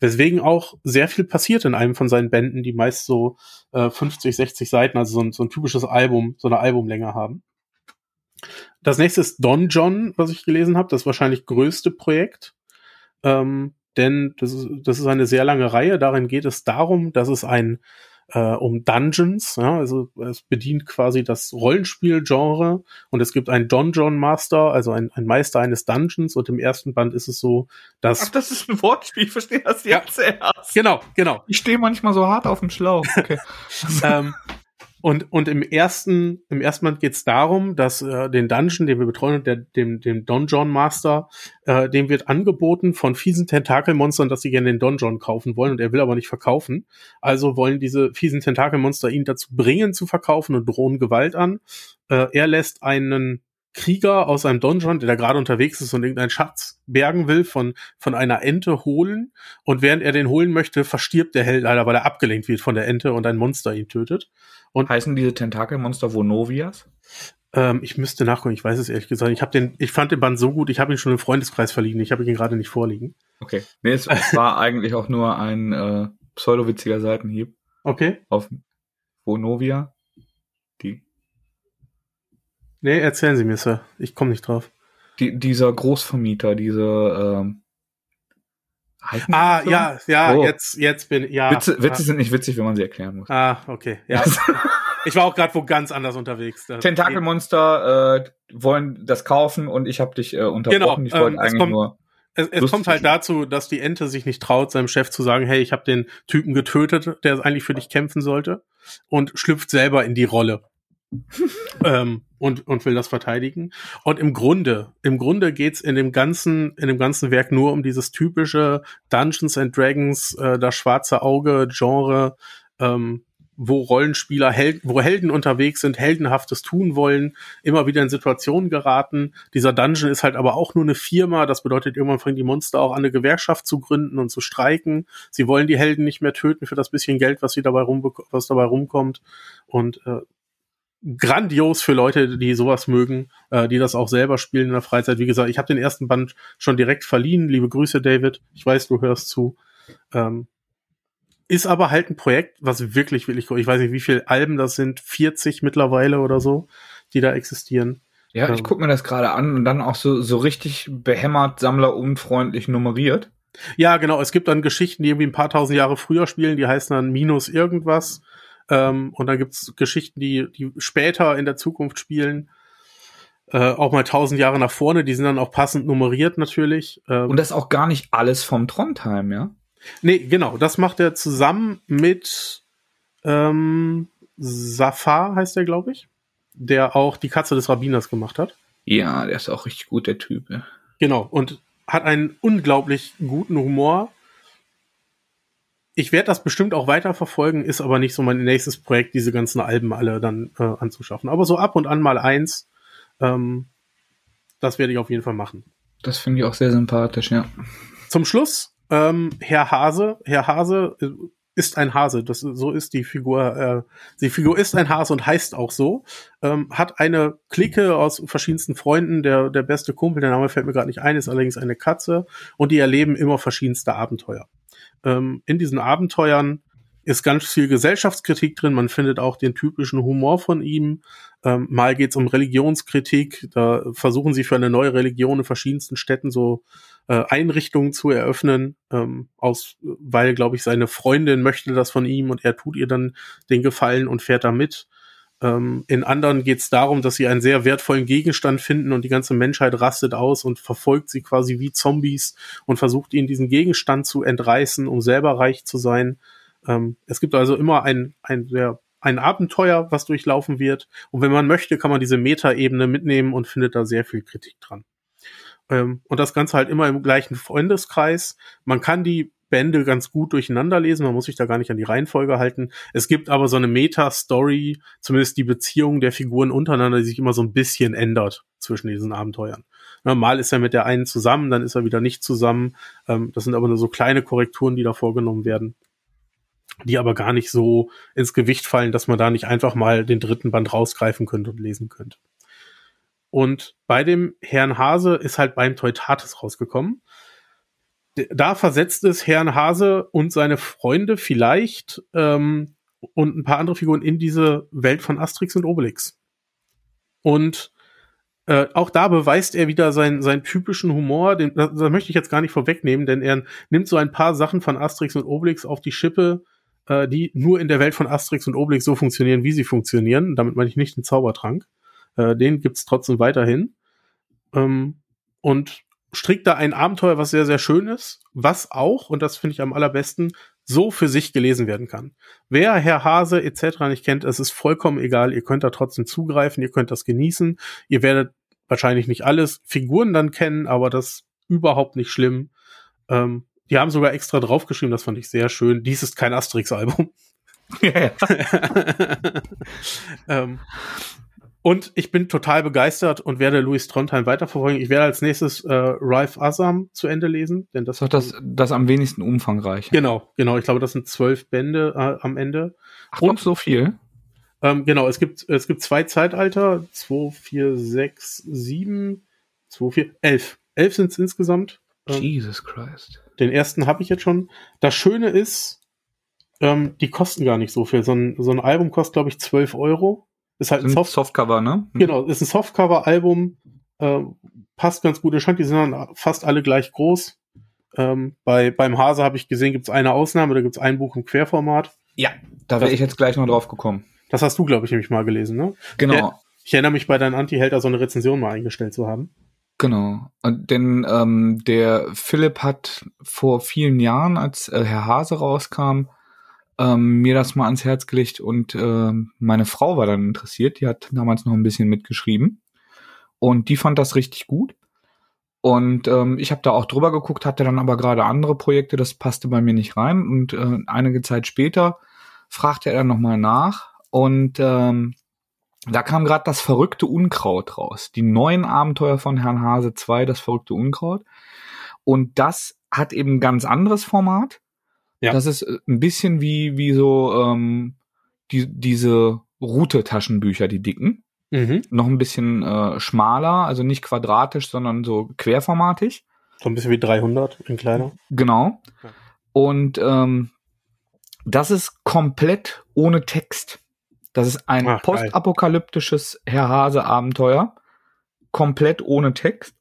Weswegen auch sehr viel passiert in einem von seinen Bänden, die meist so äh, 50, 60 Seiten, also so ein, so ein typisches Album, so eine Albumlänge haben. Das nächste ist Don John, was ich gelesen habe. Das wahrscheinlich größte Projekt. Ähm, denn das ist, das ist eine sehr lange Reihe. Darin geht es darum, dass es ein äh, um Dungeons, ja, also es bedient quasi das Rollenspiel-Genre und es gibt einen Don John Master, also ein, ein Meister eines Dungeons und im ersten Band ist es so, dass. Ach, das ist ein Wortspiel, ich verstehe das jetzt ja, erst. Genau, genau. Ich stehe manchmal so hart auf dem Schlauch. Okay. ähm, und, und im ersten, im ersten Band geht es darum, dass äh, den Dungeon, den wir betreuen, der, dem, dem Donjon Master, äh, dem wird angeboten von fiesen Tentakelmonstern, dass sie gerne den Donjon kaufen wollen und er will aber nicht verkaufen. Also wollen diese fiesen Tentakelmonster ihn dazu bringen zu verkaufen und drohen Gewalt an. Äh, er lässt einen Krieger aus einem Donjon, der da gerade unterwegs ist und irgendeinen Schatz bergen will, von, von einer Ente holen. Und während er den holen möchte, verstirbt der Held leider, weil er abgelenkt wird von der Ente und ein Monster ihn tötet. Und heißen diese Tentakelmonster Vonovias? Ähm, ich müsste nachgucken, ich weiß es ehrlich gesagt. Ich habe den, ich fand den Band so gut, ich habe ihn schon im Freundeskreis verliehen. Ich habe ihn gerade nicht vorliegen. Okay. Nee, es, es war eigentlich auch nur ein äh, pseudowitziger Seitenhieb. Okay. Auf Vonovia. Nee, erzählen Sie mir, Sir. Ich komme nicht drauf. Die, dieser Großvermieter, diese ähm, Ah, so? ja, ja, oh. jetzt, jetzt bin ja. Witze, Witze ja. sind nicht witzig, wenn man sie erklären muss. Ah, okay. Ja. ich war auch gerade wo ganz anders unterwegs. Tentakelmonster äh, wollen das kaufen und ich habe dich äh, unterbrochen. Genau, ich wollte ähm, eigentlich kommt, nur. Es, es kommt halt dazu, dass die Ente sich nicht traut, seinem Chef zu sagen, hey, ich habe den Typen getötet, der eigentlich für dich kämpfen sollte, und schlüpft selber in die Rolle. Ähm, und, und will das verteidigen. Und im Grunde, im Grunde geht's in dem ganzen, in dem ganzen Werk nur um dieses typische Dungeons and Dragons, äh, das schwarze Auge Genre, ähm, wo Rollenspieler, Hel wo Helden unterwegs sind, heldenhaftes tun wollen, immer wieder in Situationen geraten. Dieser Dungeon ist halt aber auch nur eine Firma. Das bedeutet, irgendwann fangen die Monster auch an, eine Gewerkschaft zu gründen und zu streiken. Sie wollen die Helden nicht mehr töten für das bisschen Geld, was sie dabei rum, was dabei rumkommt. Und äh, grandios für Leute, die sowas mögen, äh, die das auch selber spielen in der Freizeit. Wie gesagt, ich habe den ersten Band schon direkt verliehen. Liebe Grüße, David. Ich weiß, du hörst zu. Ähm, ist aber halt ein Projekt, was wirklich, wirklich, ich weiß nicht, wie viele Alben das sind, 40 mittlerweile oder so, die da existieren. Ja, ähm, ich gucke mir das gerade an und dann auch so, so richtig behämmert, sammlerunfreundlich nummeriert. Ja, genau. Es gibt dann Geschichten, die irgendwie ein paar tausend Jahre früher spielen, die heißen dann Minus irgendwas. Ähm, und dann gibt's Geschichten, die, die später in der Zukunft spielen. Äh, auch mal tausend Jahre nach vorne, die sind dann auch passend nummeriert natürlich. Ähm, und das ist auch gar nicht alles vom Trondheim, ja? Nee, genau, das macht er zusammen mit ähm, Safar heißt der, glaube ich, der auch die Katze des Rabbiners gemacht hat. Ja, der ist auch richtig gut, der Typ. Ja. Genau, und hat einen unglaublich guten Humor. Ich werde das bestimmt auch weiter verfolgen, ist aber nicht so mein nächstes Projekt, diese ganzen Alben alle dann äh, anzuschaffen. Aber so ab und an mal eins, ähm, das werde ich auf jeden Fall machen. Das finde ich auch sehr sympathisch, ja. Zum Schluss, ähm, Herr Hase. Herr Hase äh, ist ein Hase. Das, so ist die Figur. Äh, die Figur ist ein Hase und heißt auch so. Ähm, hat eine Clique aus verschiedensten Freunden. Der, der beste Kumpel, der Name fällt mir gerade nicht ein, ist allerdings eine Katze. Und die erleben immer verschiedenste Abenteuer. Ähm, in diesen Abenteuern ist ganz viel Gesellschaftskritik drin. Man findet auch den typischen Humor von ihm. Ähm, mal geht's um Religionskritik. Da versuchen sie für eine neue Religion in verschiedensten Städten so äh, Einrichtungen zu eröffnen, ähm, aus, weil, glaube ich, seine Freundin möchte das von ihm und er tut ihr dann den Gefallen und fährt da mit. Ähm, in anderen geht es darum, dass sie einen sehr wertvollen Gegenstand finden und die ganze Menschheit rastet aus und verfolgt sie quasi wie Zombies und versucht ihnen diesen Gegenstand zu entreißen, um selber reich zu sein. Ähm, es gibt also immer ein, ein sehr ein Abenteuer, was durchlaufen wird. Und wenn man möchte, kann man diese Metaebene mitnehmen und findet da sehr viel Kritik dran. Ähm, und das Ganze halt immer im gleichen Freundeskreis. Man kann die Bände ganz gut durcheinander lesen, man muss sich da gar nicht an die Reihenfolge halten. Es gibt aber so eine Meta-Story, zumindest die Beziehung der Figuren untereinander, die sich immer so ein bisschen ändert zwischen diesen Abenteuern. Mal ist er mit der einen zusammen, dann ist er wieder nicht zusammen. Ähm, das sind aber nur so kleine Korrekturen, die da vorgenommen werden die aber gar nicht so ins Gewicht fallen, dass man da nicht einfach mal den dritten Band rausgreifen könnte und lesen könnte. Und bei dem Herrn Hase ist halt beim Teutates rausgekommen. Da versetzt es Herrn Hase und seine Freunde vielleicht ähm, und ein paar andere Figuren in diese Welt von Asterix und Obelix. Und äh, auch da beweist er wieder seinen, seinen typischen Humor. Den, das, das möchte ich jetzt gar nicht vorwegnehmen, denn er nimmt so ein paar Sachen von Asterix und Obelix auf die Schippe, äh, die nur in der Welt von Asterix und Obelix so funktionieren, wie sie funktionieren. Damit meine ich nicht den Zaubertrank. Äh, den gibt's trotzdem weiterhin. Ähm, und strickt da ein Abenteuer, was sehr, sehr schön ist, was auch, und das finde ich am allerbesten, so für sich gelesen werden kann. Wer Herr Hase etc. nicht kennt, es ist vollkommen egal, ihr könnt da trotzdem zugreifen, ihr könnt das genießen, ihr werdet wahrscheinlich nicht alles Figuren dann kennen, aber das überhaupt nicht schlimm. Ähm, die haben sogar extra draufgeschrieben, das fand ich sehr schön. Dies ist kein Asterix-Album. Ja, ja. ähm, und ich bin total begeistert und werde Louis Trondheim weiterverfolgen. Ich werde als nächstes äh, Ralph Assam zu Ende lesen, denn das ist das, das am wenigsten umfangreich. Genau, genau. Ich glaube, das sind zwölf Bände äh, am Ende. Ach, und so viel? Ähm, genau, es gibt es gibt zwei Zeitalter, zwei, vier, sechs, sieben, zwei, vier, elf. Elf sind es insgesamt. Ähm, Jesus Christ. Den ersten habe ich jetzt schon. Das Schöne ist, ähm, die kosten gar nicht so viel. So ein, so ein Album kostet, glaube ich, 12 Euro. Ist halt ein Soft Softcover, ne? Hm. Genau, ist ein Softcover-Album. Äh, passt ganz gut. Scheint, die sind dann fast alle gleich groß. Ähm, bei, beim Hase habe ich gesehen, gibt es eine Ausnahme, da gibt es ein Buch im Querformat. Ja, da wäre ich jetzt gleich noch drauf gekommen. Das hast du, glaube ich, nämlich mal gelesen, ne? Genau. Ich erinnere mich bei deinen Anti-Helter so eine Rezension mal eingestellt zu haben. Genau. Und denn ähm, der Philipp hat vor vielen Jahren, als äh, Herr Hase rauskam, ähm, mir das mal ans Herz gelegt und äh, meine Frau war dann interessiert. Die hat damals noch ein bisschen mitgeschrieben und die fand das richtig gut. Und ähm, ich habe da auch drüber geguckt, hatte dann aber gerade andere Projekte, das passte bei mir nicht rein. Und äh, einige Zeit später fragte er dann nochmal nach und ähm, da kam gerade das verrückte Unkraut raus. Die neuen Abenteuer von Herrn Hase 2, das verrückte Unkraut. Und das hat eben ein ganz anderes Format. Ja. Das ist äh, ein bisschen wie, wie so ähm, die, diese Route-Taschenbücher, die dicken. Mhm. Noch ein bisschen äh, schmaler, also nicht quadratisch, sondern so querformatig. So ein bisschen wie 300 in kleiner. Genau. Ja. Und ähm, das ist komplett ohne Text. Das ist ein Ach, postapokalyptisches Herr Hase Abenteuer, komplett ohne Text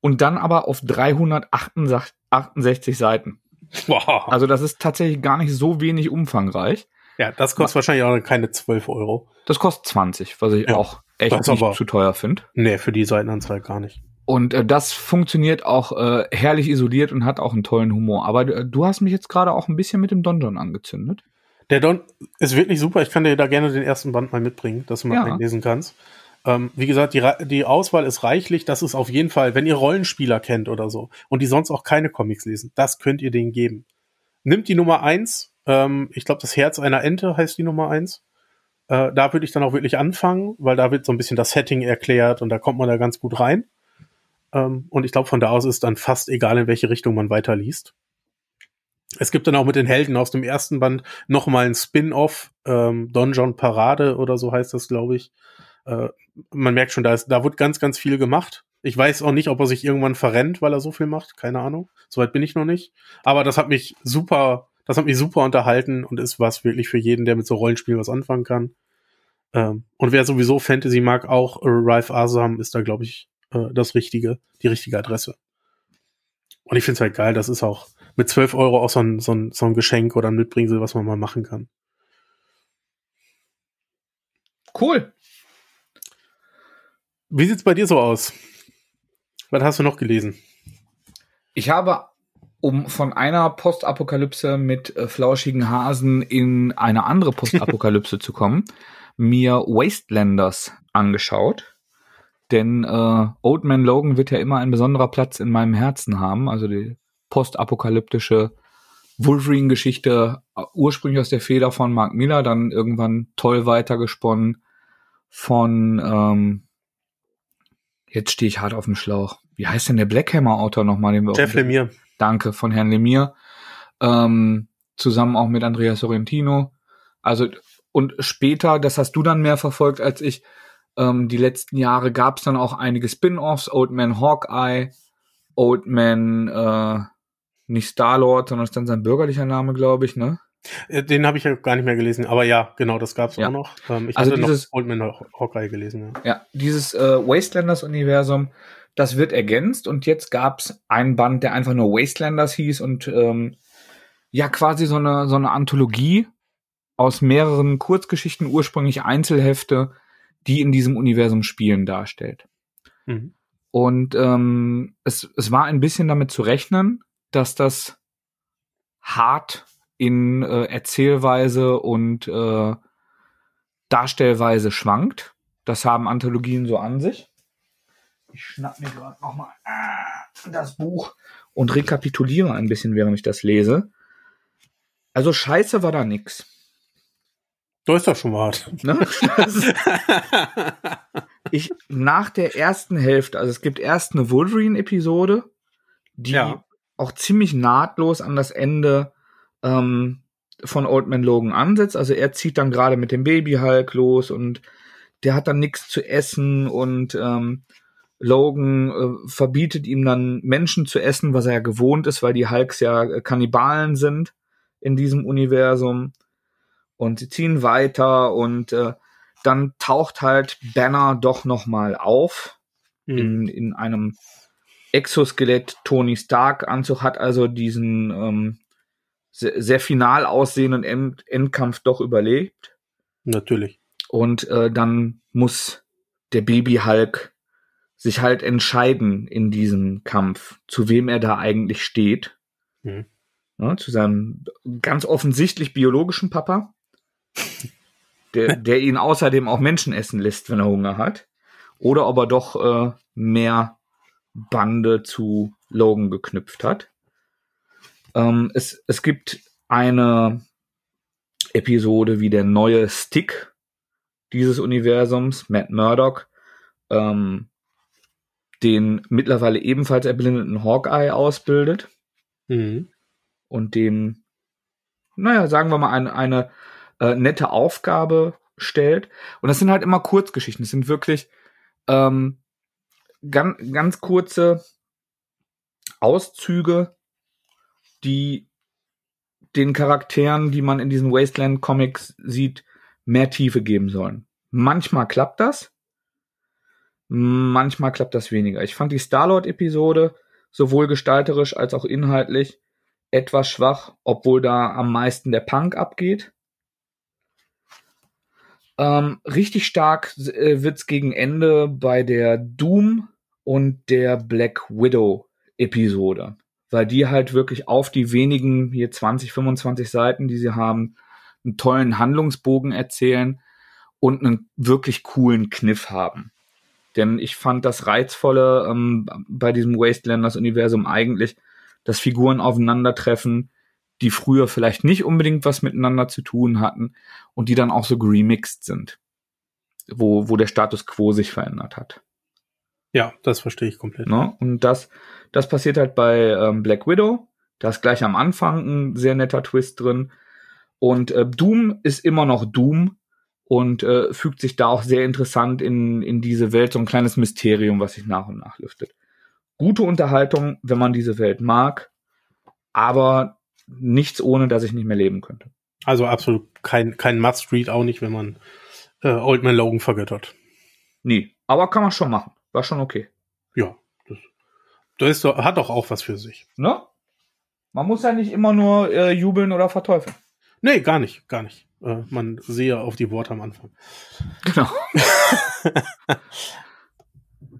und dann aber auf 368 Seiten. Wow. Also das ist tatsächlich gar nicht so wenig umfangreich. Ja, das kostet wahrscheinlich auch keine 12 Euro. Das kostet 20, was ich ja, auch echt nicht zu teuer finde. Nee, für die Seitenanzahl gar nicht. Und äh, das funktioniert auch äh, herrlich isoliert und hat auch einen tollen Humor. Aber äh, du hast mich jetzt gerade auch ein bisschen mit dem Donjon angezündet. Der Don ist wirklich super. Ich kann dir da gerne den ersten Band mal mitbringen, dass du mal Ja. einlesen kannst. Ähm, wie gesagt, die, die Auswahl ist reichlich. Das ist auf jeden Fall, wenn ihr Rollenspieler kennt oder so und die sonst auch keine Comics lesen, das könnt ihr denen geben. Nimmt die Nummer eins. Ähm, ich glaube, das Herz einer Ente heißt die Nummer eins. Äh, da würde ich dann auch wirklich anfangen, weil da wird so ein bisschen das Setting erklärt und da kommt man da ganz gut rein. Ähm, und ich glaube, von da aus ist dann fast egal, in welche Richtung man weiterliest. Es gibt dann auch mit den Helden aus dem ersten Band noch mal ein Spin-off, ähm, Donjon Parade oder so heißt das, glaube ich. Äh, man merkt schon, da, ist, da wird ganz, ganz viel gemacht. Ich weiß auch nicht, ob er sich irgendwann verrennt, weil er so viel macht. Keine Ahnung. Soweit bin ich noch nicht. Aber das hat mich super, das hat mich super unterhalten und ist was wirklich für jeden, der mit so Rollenspielen was anfangen kann. Ähm, und wer sowieso Fantasy mag, auch äh, Ralph Asam ist da, glaube ich, äh, das richtige, die richtige Adresse. Und ich finde es halt geil, das ist auch mit 12 Euro auch so ein, so ein, so ein Geschenk oder ein Mitbringsel, was man mal machen kann. Cool. Wie sieht's bei dir so aus? Was hast du noch gelesen? Ich habe, um von einer Postapokalypse mit äh, flauschigen Hasen in eine andere Postapokalypse zu kommen, mir Wastelanders angeschaut. Denn äh, Old Man Logan wird ja immer ein besonderer Platz in meinem Herzen haben. Also die postapokalyptische Wolverine-Geschichte, äh, ursprünglich aus der Feder von Mark Miller, dann irgendwann toll weitergesponnen von, ähm, jetzt stehe ich hart auf dem Schlauch. Wie heißt denn der Blackhammer-Autor nochmal? Den wir Jeff Lemire. Danke, von Herrn Lemire. Ähm, zusammen auch mit Andreas Sorrentino. Also, und später, das hast du dann mehr verfolgt als ich, ähm, die letzten Jahre gab es dann auch einige Spin-offs, Old Man Hawkeye, Old Man, äh, nicht Star-Lord, sondern ist dann sein bürgerlicher Name, glaube ich, ne? Äh, Den habe ich ja gar nicht mehr gelesen, aber ja, genau, das gab's Ja. auch noch. Ähm, ich Also hatte dieses- noch Old Man Haw- Hawkeye gelesen, ja. Ja, dieses äh, Wastelanders-Universum, das wird ergänzt und jetzt gab's einen Band, der einfach nur Wastelanders hieß und ähm, ja quasi so eine, so eine Anthologie aus mehreren Kurzgeschichten, ursprünglich Einzelhefte, die in diesem Universum spielen, darstellt. Mhm. Und ähm, es, es war ein bisschen damit zu rechnen, dass das hart in äh, Erzählweise und äh, Darstellweise schwankt. Das haben Anthologien so an sich. Ich schnapp mir gerade nochmal das Buch und rekapituliere ein bisschen, während ich das lese. Also scheiße war da nix. Du ist doch schon mal hart. Ne? Ich nach der ersten Hälfte, also es gibt erst eine Wolverine-Episode, die Ja. auch ziemlich nahtlos an das Ende ähm, von Old Man Logan ansetzt. Also er zieht dann gerade mit dem Baby Hulk los und der hat dann nichts zu essen und ähm, Logan äh, verbietet ihm dann Menschen zu essen, was er ja gewohnt ist, weil die Hulks ja äh, Kannibalen sind in diesem Universum. Und sie ziehen weiter und äh, dann taucht halt Banner doch noch mal auf Mhm. in, in einem Exoskelett Tony Stark Anzug hat also diesen ähm, sehr, sehr final aussehenden End Endkampf doch überlebt Natürlich. und äh, dann muss der Baby Hulk sich halt entscheiden in diesem Kampf, zu wem er da eigentlich steht. Mhm. Ne, zu seinem ganz offensichtlich biologischen Papa, der, der ihn außerdem auch Menschen essen lässt, wenn er Hunger hat. Oder ob er doch äh, mehr Bande zu Logan geknüpft hat. Ähm, es, es gibt eine Episode wie der neue Stick dieses Universums, Matt Murdock, ähm, den mittlerweile ebenfalls erblindeten Hawkeye ausbildet Mhm. und dem, naja, sagen wir mal, eine, eine äh, nette Aufgabe stellt. Und das sind halt immer Kurzgeschichten. Das sind wirklich ähm, ganz, ganz kurze Auszüge, die den Charakteren, die man in diesen Wasteland-Comics sieht, mehr Tiefe geben sollen. Manchmal klappt das, manchmal klappt das weniger. Ich fand die Star-Lord-Episode sowohl gestalterisch als auch inhaltlich etwas schwach, obwohl da am meisten der Punk abgeht. Ähm, richtig stark äh, wird's gegen Ende bei der Doom und der Black Widow Episode, weil die halt wirklich auf die wenigen hier 20, 25 Seiten, die sie haben, einen tollen Handlungsbogen erzählen und einen wirklich coolen Kniff haben. Denn ich fand das Reizvolle ähm, bei diesem Wastelanders-Universum eigentlich, dass Figuren aufeinandertreffen, die früher vielleicht nicht unbedingt was miteinander zu tun hatten und die dann auch so geremixed sind, wo, wo der Status quo sich verändert hat. Ja, das verstehe ich komplett. Ne? Und das, das passiert halt bei ähm, Black Widow. Da ist gleich am Anfang ein sehr netter Twist drin. Und äh, Doom ist immer noch Doom und äh, fügt sich da auch sehr interessant in, in diese Welt, so ein kleines Mysterium, was sich nach und nach lüftet. Gute Unterhaltung, wenn man diese Welt mag, aber nichts ohne, dass ich nicht mehr leben könnte. Also absolut kein, kein Must-Read, auch nicht, wenn man äh, Old Man Logan vergöttert. Nie. Aber kann man schon machen. War schon okay. Ja. Das, das ist, doch- hat doch auch was für sich. Ne? Man muss ja nicht immer nur äh, jubeln oder verteufeln. Nee, gar nicht, gar nicht. Äh, man sehe auf die Worte am Anfang. Genau.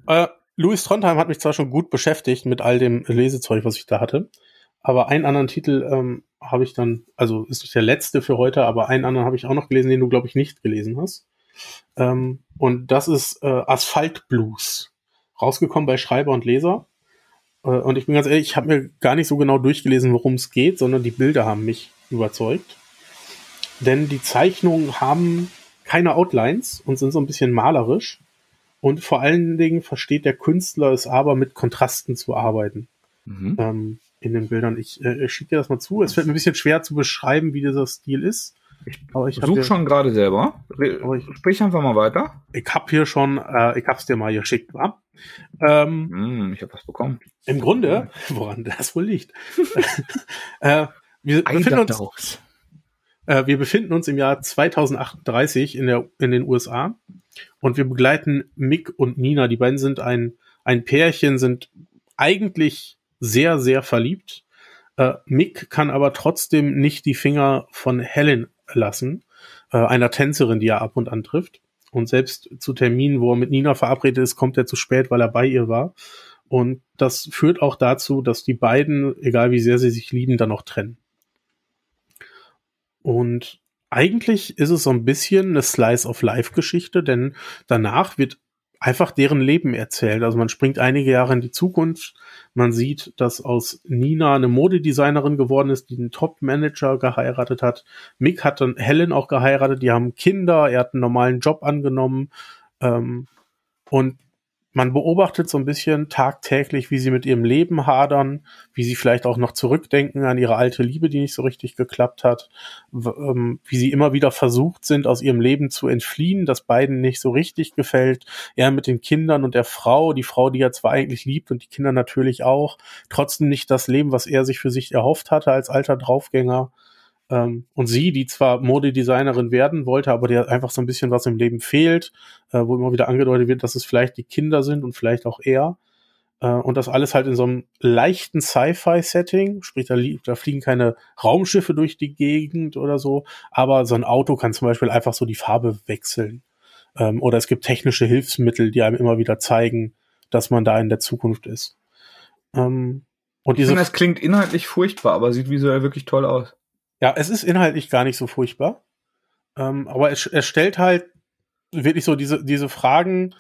Äh, Louis Trondheim hat mich zwar schon gut beschäftigt mit all dem Lesezeug, was ich da hatte, aber einen anderen Titel ähm, habe ich dann, also ist nicht der letzte für heute, aber einen anderen habe ich auch noch gelesen, den du, glaube ich, nicht gelesen hast. Ähm, und das ist äh, Asphalt Blues. Rausgekommen bei Schreiber und Leser. Äh, und ich bin ganz ehrlich, ich habe mir gar nicht so genau durchgelesen, worum es geht, sondern die Bilder haben mich überzeugt. Denn die Zeichnungen haben keine Outlines und sind so ein bisschen malerisch. Und vor allen Dingen versteht der Künstler es aber, mit Kontrasten zu arbeiten Mhm. ähm, in den Bildern. Ich, äh, ich schicke dir das mal zu. Es fällt mir ein bisschen schwer zu beschreiben, wie dieser Stil ist. Aber ich Ich habe such hier, schon gerade selber. Ich- Sprich einfach mal weiter. ich hab hier schon, äh, ich hab's dir mal geschickt, wa? Ähm, Hm, ich habe was bekommen. Im Grunde, woran das wohl liegt. äh, wir, befinden uns, äh, wir befinden uns im Jahr 2038 in, der, in den USA und wir begleiten Mick und Nina. Die beiden sind ein, ein Pärchen, sind eigentlich sehr, sehr verliebt. Äh, Mick kann aber trotzdem nicht die Finger von Helen lassen, äh, einer Tänzerin, die er ab und an trifft. Und selbst zu Terminen, wo er mit Nina verabredet ist, kommt er zu spät, weil er bei ihr war. Und das führt auch dazu, dass die beiden, egal wie sehr sie sich lieben, dann auch trennen. Und eigentlich ist es so ein bisschen eine Slice of Life Geschichte, denn danach wird einfach deren Leben erzählt. Also man springt einige Jahre in die Zukunft. Man sieht, dass aus Nina eine Modedesignerin geworden ist, die einen Top-Manager geheiratet hat. Mick hat dann Helen auch geheiratet. Die haben Kinder. Er hat einen normalen Job angenommen. Ähm, und man beobachtet so ein bisschen tagtäglich, wie sie mit ihrem Leben hadern, wie sie vielleicht auch noch zurückdenken an ihre alte Liebe, die nicht so richtig geklappt hat, ähm, wie sie immer wieder versucht sind, aus ihrem Leben zu entfliehen, das beiden nicht so richtig gefällt. Er mit den Kindern und der Frau, die Frau, die er zwar eigentlich liebt und die Kinder natürlich auch, trotzdem nicht das Leben, was er sich für sich erhofft hatte als alter Draufgänger. Ähm, und sie, die zwar Modedesignerin werden wollte, aber der einfach so ein bisschen was im Leben fehlt, äh, wo immer wieder angedeutet wird, dass es vielleicht die Kinder sind und vielleicht auch er. Äh, und das alles halt in so einem leichten Sci-Fi-Setting, sprich, da, da fliegen keine Raumschiffe durch die Gegend oder so, aber so ein Auto kann zum Beispiel einfach so die Farbe wechseln. Ähm, oder es gibt technische Hilfsmittel, die einem immer wieder zeigen, dass man da in der Zukunft ist. Ähm, und Ich diese finde, das klingt inhaltlich furchtbar, aber sieht visuell wirklich toll aus. Ja, es ist inhaltlich gar nicht so furchtbar. Ähm, aber es, es stellt halt wirklich so diese, diese Fragen,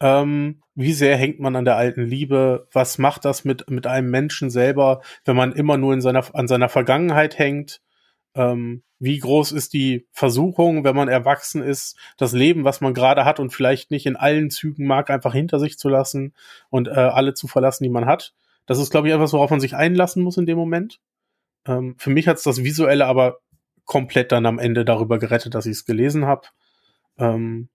ähm, wie sehr hängt man an der alten Liebe? Was macht das mit, mit einem Menschen selber, wenn man immer nur in seiner, an seiner Vergangenheit hängt? Ähm, wie groß ist die Versuchung, wenn man erwachsen ist, das Leben, was man gerade hat und vielleicht nicht in allen Zügen mag, einfach hinter sich zu lassen und äh, alle zu verlassen, die man hat? Das ist, glaube ich, etwas, worauf man sich einlassen muss in dem Moment. Ähm, für mich hat's das Visuelle aber komplett dann am Ende darüber gerettet, dass ich es gelesen habe. Ähm,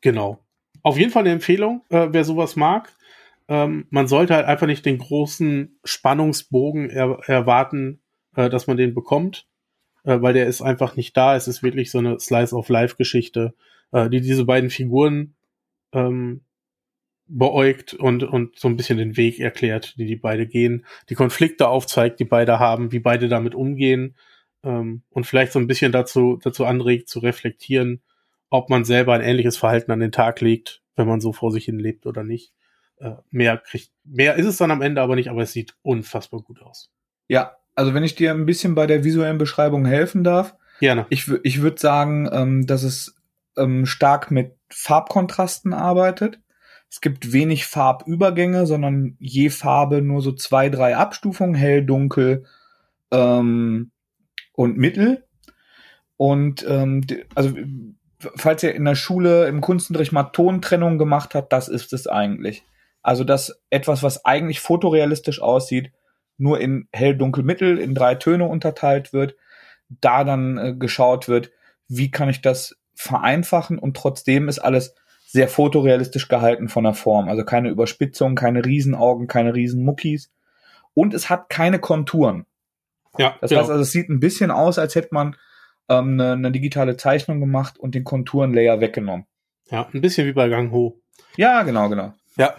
genau. Auf jeden Fall eine Empfehlung, äh, wer sowas mag. Ähm, man sollte halt einfach nicht den großen Spannungsbogen er erwarten, äh, dass man den bekommt, äh, weil der ist einfach nicht da. Es ist wirklich so eine Slice-of-Life-Geschichte, äh, die diese beiden Figuren ähm, beäugt und, und so ein bisschen den Weg erklärt, die die beide gehen, die Konflikte aufzeigt, die beide haben, wie beide damit umgehen ähm, und vielleicht so ein bisschen dazu, dazu anregt, zu reflektieren, ob man selber ein ähnliches Verhalten an den Tag legt, wenn man so vor sich hin lebt oder nicht. Äh, mehr kriegt, mehr ist es dann am Ende aber nicht, aber es sieht unfassbar gut aus. Ja, also wenn ich dir ein bisschen bei der visuellen Beschreibung helfen darf, Gerne. Ich, ich würde sagen, ähm, dass es ähm, stark mit Farbkontrasten arbeitet. Es gibt wenig Farbübergänge, sondern je Farbe nur so zwei, drei Abstufungen, hell, dunkel ähm, und mittel. Und ähm, also falls ihr in der Schule im Kunstunterricht mal Tontrennung gemacht habt, das ist es eigentlich. Also dass etwas, was eigentlich fotorealistisch aussieht, nur in hell, dunkel, mittel in drei Töne unterteilt wird, da dann äh, geschaut wird, wie kann ich das vereinfachen und trotzdem ist alles sehr fotorealistisch gehalten von der Form. Also keine Überspitzung, keine Riesenaugen, keine Riesenmuckis. Und es hat keine Konturen. Ja, das genau. heißt also, es sieht ein bisschen aus, als hätte man ähm, eine, eine digitale Zeichnung gemacht und den Konturenlayer weggenommen. Ja, ein bisschen wie bei Gang Ho. Ja, genau, genau. Ja,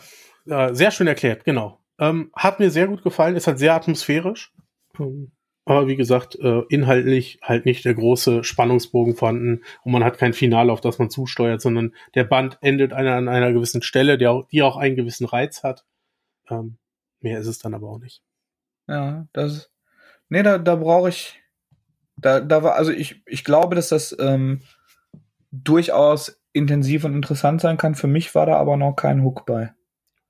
äh, sehr schön erklärt, genau. Ähm, hat mir sehr gut gefallen, ist halt sehr atmosphärisch. Ähm, aber wie gesagt, äh, inhaltlich halt nicht der große Spannungsbogen vorhanden und man hat kein Finale, auf das man zusteuert, sondern der Band endet an einer, einer gewissen Stelle, der auch, die auch einen gewissen Reiz hat. Ähm, mehr ist es dann aber auch nicht. Ja, das. Nee, da, da brauche ich. Da, da war, also ich, ich glaube, dass das ähm, durchaus intensiv und interessant sein kann. Für mich war da aber noch kein Hook bei.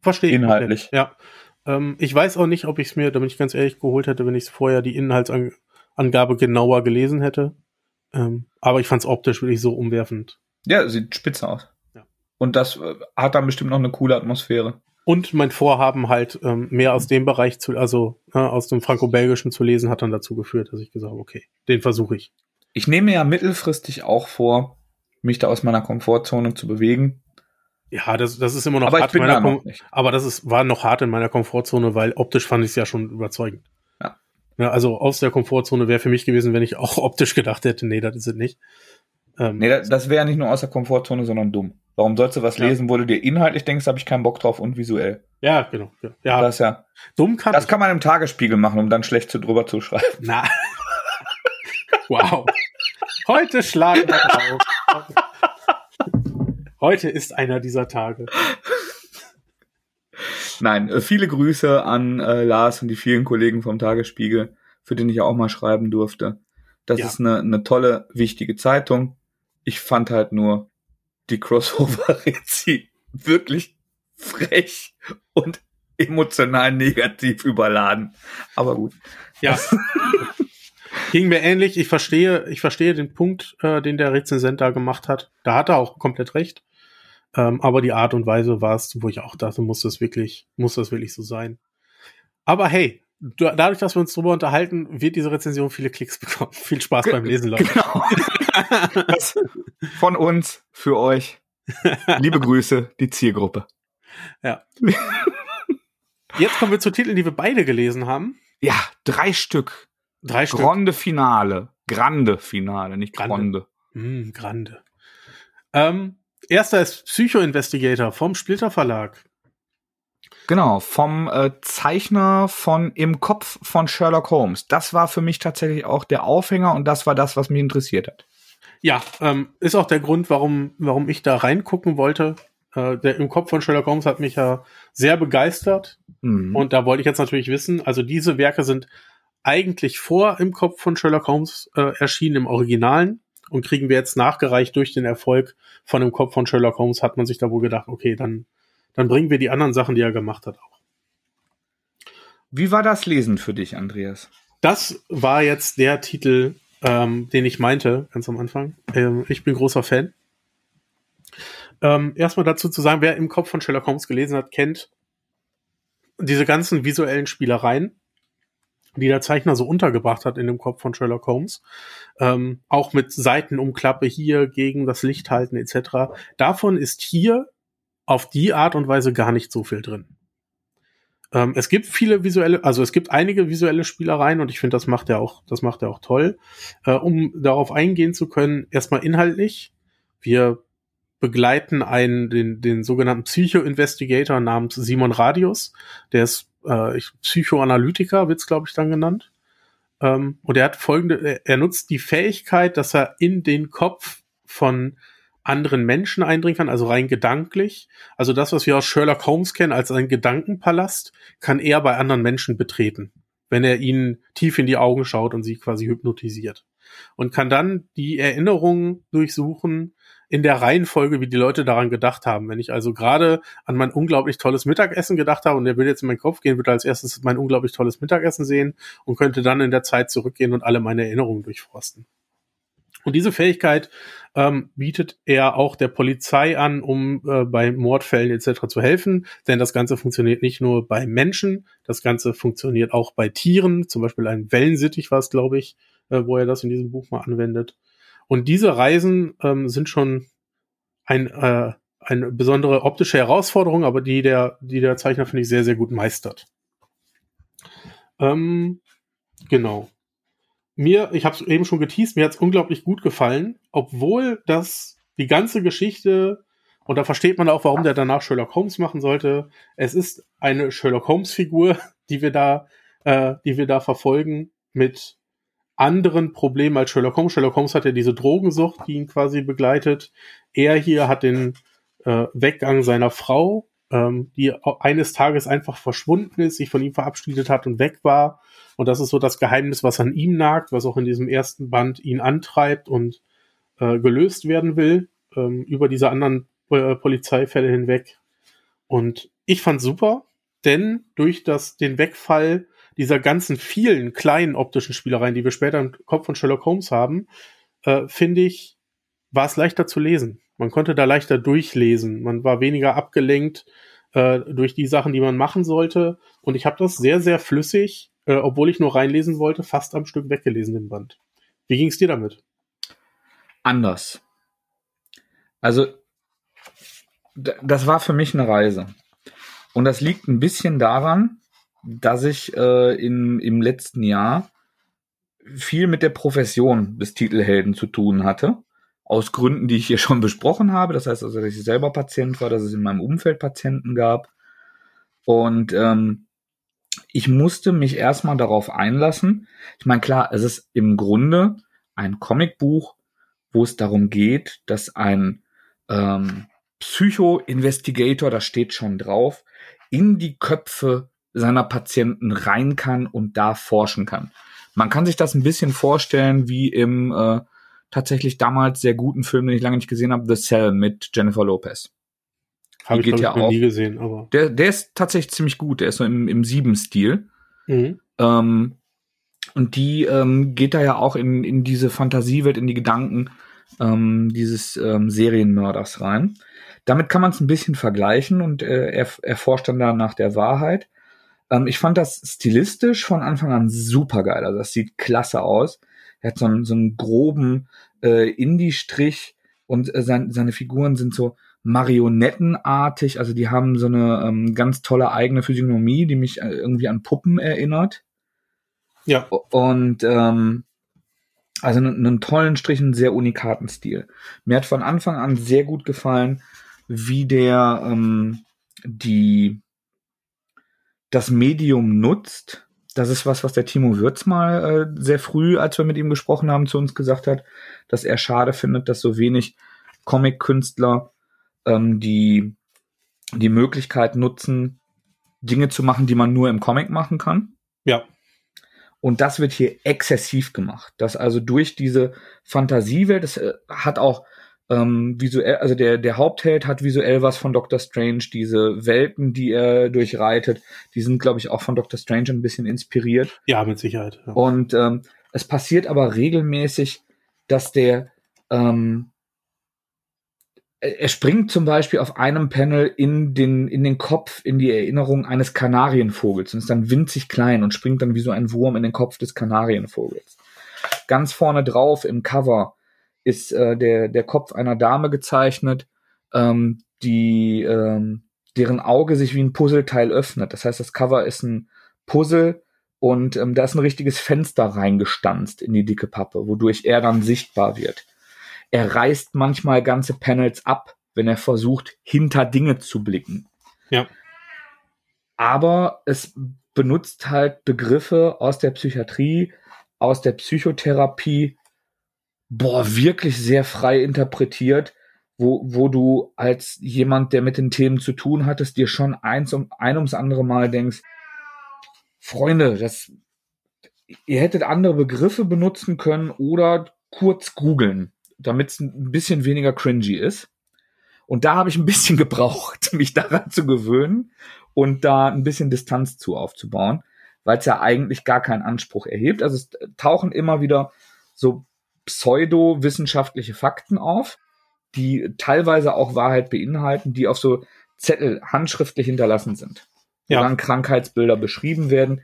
Verstehe ich. Inhaltlich. Ja. Ähm, ich weiß auch nicht, ob ich es mir, damit ich ganz ehrlich geholt hätte, wenn ich vorher die Inhaltsangabe genauer gelesen hätte. Ähm, aber ich fand es optisch wirklich so umwerfend. Ja, sieht spitze aus. Ja. Und das äh, hat dann bestimmt noch eine coole Atmosphäre. Und mein Vorhaben halt ähm, mehr aus dem Bereich zu, also äh, aus dem Franco-Belgischen zu lesen, hat dann dazu geführt, dass ich gesagt habe, okay, den versuche ich. Ich nehme ja mittelfristig auch vor, mich da aus meiner Komfortzone zu bewegen. Ja, das, das ist immer noch aber hart in meiner Kom Aber das ist, war noch hart in meiner Komfortzone, weil optisch fand ich es ja schon überzeugend. Ja. ja. Also aus der Komfortzone wäre für mich gewesen, wenn ich auch optisch gedacht hätte, nee, das ist es nicht. Ähm, nee, das, das wäre nicht nur aus der Komfortzone, sondern dumm. Warum sollst du was ja. lesen, wo du dir inhaltlich denkst, habe ich keinen Bock drauf und visuell? Ja, genau. Ja, ja. Das ja. Dumm kann Das kann man im Tagesspiegel machen, um dann schlecht zu drüber zu schreiben. Na. wow. Heute schlagen wir drauf. Heute ist einer dieser Tage. Nein, äh, viele Grüße an äh, Lars und die vielen Kollegen vom Tagesspiegel, für den ich auch mal schreiben durfte. Das ja. ist eine, eine tolle, wichtige Zeitung. Ich fand halt nur die Crossover-Rezi wirklich frech und emotional negativ überladen. Aber gut. Ja. Ging mir ähnlich. Ich verstehe, ich verstehe den Punkt, äh, den der Rezensent da gemacht hat. Da hat er auch komplett recht. Ähm, aber die Art und Weise war es, wo ich auch dachte, muss das wirklich, muss das wirklich so sein. Aber hey, dadurch, dass wir uns drüber unterhalten, wird diese Rezension viele Klicks bekommen. Viel Spaß beim Lesen, Leute. Genau. von uns für euch. Liebe Grüße, die Zielgruppe. Ja. Jetzt kommen wir zu Titeln, die wir beide gelesen haben. Ja, drei Stück. Drei Stück. Grande Finale. Grande Finale, nicht Grande. Grande. Mm, Grande. Ähm, erster ist Psycho Investigator vom Splitter Verlag. Genau, vom äh, Zeichner von Im Kopf von Sherlock Holmes. Das war für mich tatsächlich auch der Aufhänger und das war das, was mich interessiert hat. Ja, ähm, ist auch der Grund, warum, warum ich da reingucken wollte. Äh, der Im Kopf von Sherlock Holmes hat mich ja sehr begeistert. Mhm. Und da wollte ich jetzt natürlich wissen, also diese Werke sind eigentlich vor Im Kopf von Sherlock Holmes äh, erschienen im Originalen und kriegen wir jetzt nachgereicht durch den Erfolg von Im Kopf von Sherlock Holmes, hat man sich da wohl gedacht, okay, dann dann bringen wir die anderen Sachen, die er gemacht hat, auch. Wie war das Lesen für dich, Andreas? Das war jetzt der Titel, ähm, den ich meinte, ganz am Anfang. Ähm, ich bin großer Fan. Ähm, erstmal dazu zu sagen, wer im Kopf von Sherlock Holmes gelesen hat, kennt diese ganzen visuellen Spielereien, die der Zeichner so untergebracht hat in dem Kopf von Sherlock Holmes. Ähm, auch mit Seitenumklappe hier gegen das Licht halten etc. Davon ist hier auf die Art und Weise gar nicht so viel drin. Ähm, es gibt viele visuelle, also es gibt einige visuelle Spielereien und ich finde, das macht er auch, das macht er auch toll. Äh, um darauf eingehen zu können, erstmal inhaltlich. Wir begleiten einen, den, den sogenannten Psycho-Investigator namens Simon Radius. Der ist äh, Psychoanalytiker, wird's glaube ich dann genannt. Ähm, und er hat folgende, er nutzt die Fähigkeit, dass er in den Kopf von anderen Menschen eindringen kann, also rein gedanklich. Also das, was wir aus Sherlock Holmes kennen als einen Gedankenpalast, kann er bei anderen Menschen betreten, wenn er ihnen tief in die Augen schaut und sie quasi hypnotisiert. und kann dann die Erinnerungen durchsuchen in der Reihenfolge, wie die Leute daran gedacht haben. Wenn ich also gerade an mein unglaublich tolles Mittagessen gedacht habe und der will jetzt in meinen Kopf gehen, würde als erstes mein unglaublich tolles Mittagessen sehen und könnte dann in der Zeit zurückgehen und alle meine Erinnerungen durchforsten. Und diese Fähigkeit ähm, bietet er auch der Polizei an, um äh, bei Mordfällen etc. zu helfen. Denn das Ganze funktioniert nicht nur bei Menschen, das Ganze funktioniert auch bei Tieren, zum Beispiel ein Wellensittich war es, glaube ich, äh, wo er das in diesem Buch mal anwendet. Und diese Reisen ähm, sind schon ein, äh, eine besondere optische Herausforderung, aber die der, die der Zeichner, finde ich, sehr, sehr gut meistert. Ähm, genau mir, ich habe es eben schon geteased, mir hat es unglaublich gut gefallen, obwohl das die ganze Geschichte und da versteht man auch, warum der danach Sherlock Holmes machen sollte. Es ist eine Sherlock Holmes Figur, die wir da, äh, die wir da verfolgen mit anderen Problemen als Sherlock Holmes. Sherlock Holmes hat ja diese Drogensucht, die ihn quasi begleitet. Er hier hat den äh, Weggang seiner Frau, ähm, die eines Tages einfach verschwunden ist, sich von ihm verabschiedet hat und weg war. Und das ist so das Geheimnis, was an ihm nagt, was auch in diesem ersten Band ihn antreibt und äh, gelöst werden will, ähm, über diese anderen äh, Polizeifälle hinweg. Und ich fand super, denn durch das, den Wegfall dieser ganzen vielen kleinen optischen Spielereien, die wir später im Kopf von Sherlock Holmes haben, äh, finde ich, war es leichter zu lesen. Man konnte da leichter durchlesen. Man war weniger abgelenkt äh, durch die Sachen, die man machen sollte. Und ich habe das sehr, sehr flüssig äh, obwohl ich nur reinlesen wollte, fast am Stück weggelesen, den Band. Wie ging es dir damit? Anders. Also, das war für mich eine Reise. Und das liegt ein bisschen daran, dass ich äh, in, im letzten Jahr viel mit der Profession des Titelhelden zu tun hatte. Aus Gründen, die ich hier schon besprochen habe. Das heißt also, dass ich selber Patient war, dass es in meinem Umfeld Patienten gab. Und ähm, ich musste mich erstmal darauf einlassen. Ich meine, klar, es ist im Grunde ein Comicbuch, wo es darum geht, dass ein ähm, Psycho-Investigator, da steht schon drauf, in die Köpfe seiner Patienten rein kann und da forschen kann. Man kann sich das ein bisschen vorstellen wie im äh, tatsächlich damals sehr guten Film, den ich lange nicht gesehen habe, The Cell mit Jennifer Lopez. Habe ich, ja auch. nie gesehen, aber. Der, der ist tatsächlich ziemlich gut. Der ist so im, im Sieben-Stil. Mhm. Ähm, und die ähm, geht da ja auch in, in diese Fantasiewelt, in die Gedanken ähm, dieses ähm, Serienmörders rein. Damit kann man es ein bisschen vergleichen und äh, er, er forscht dann da nach der Wahrheit. Ähm, ich fand das stilistisch von Anfang an super geil. Also das sieht klasse aus. Er hat so einen, so einen groben äh, Indie-Strich und äh, sein, seine Figuren sind so marionettenartig, also die haben so eine ähm, ganz tolle eigene Physiognomie, die mich äh, irgendwie an Puppen erinnert. Ja. Und ähm, also einen, einen tollen Strich, einen sehr unikaten Stil. Mir hat von Anfang an sehr gut gefallen, wie der ähm, die das Medium nutzt. Das ist was, was der Timo Würz mal äh, sehr früh, als wir mit ihm gesprochen haben, zu uns gesagt hat, dass er schade findet, dass so wenig Comic-Künstler ähm, die die Möglichkeit nutzen, Dinge zu machen, die man nur im Comic machen kann. Ja. Und das wird hier exzessiv gemacht. Das also durch diese Fantasiewelt, das äh, hat auch ähm, visuell, also der, der Hauptheld hat visuell was von Doctor Strange. Diese Welten, die er durchreitet, die sind, glaube ich, auch von Doctor Strange ein bisschen inspiriert. Ja, mit Sicherheit. Ja. Und ähm, es passiert aber regelmäßig, dass der ähm, er springt zum Beispiel auf einem Panel in den, in den Kopf, in die Erinnerung eines Kanarienvogels und ist dann winzig klein und springt dann wie so ein Wurm in den Kopf des Kanarienvogels. Ganz vorne drauf im Cover ist äh, der, der Kopf einer Dame gezeichnet, ähm, die, ähm, deren Auge sich wie ein Puzzleteil öffnet. Das heißt, das Cover ist ein Puzzle und ähm, da ist ein richtiges Fenster reingestanzt in die dicke Pappe, wodurch er dann sichtbar wird. Er reißt manchmal ganze Panels ab, wenn er versucht, hinter Dinge zu blicken. Ja. Aber es benutzt halt Begriffe aus der Psychiatrie, aus der Psychotherapie, boah, wirklich sehr frei interpretiert, wo, wo du als jemand, der mit den Themen zu tun hattest, dir schon eins um, ein ums andere Mal denkst, Freunde, das, ihr hättet andere Begriffe benutzen können oder kurz googeln, damit es ein bisschen weniger cringy ist. Und da habe ich ein bisschen gebraucht, mich daran zu gewöhnen und da ein bisschen Distanz zu aufzubauen, weil es ja eigentlich gar keinen Anspruch erhebt. Also es tauchen immer wieder so pseudo-wissenschaftliche Fakten auf, die teilweise auch Wahrheit beinhalten, die auf so Zettel handschriftlich hinterlassen sind. Ja. Wo dann Krankheitsbilder beschrieben werden.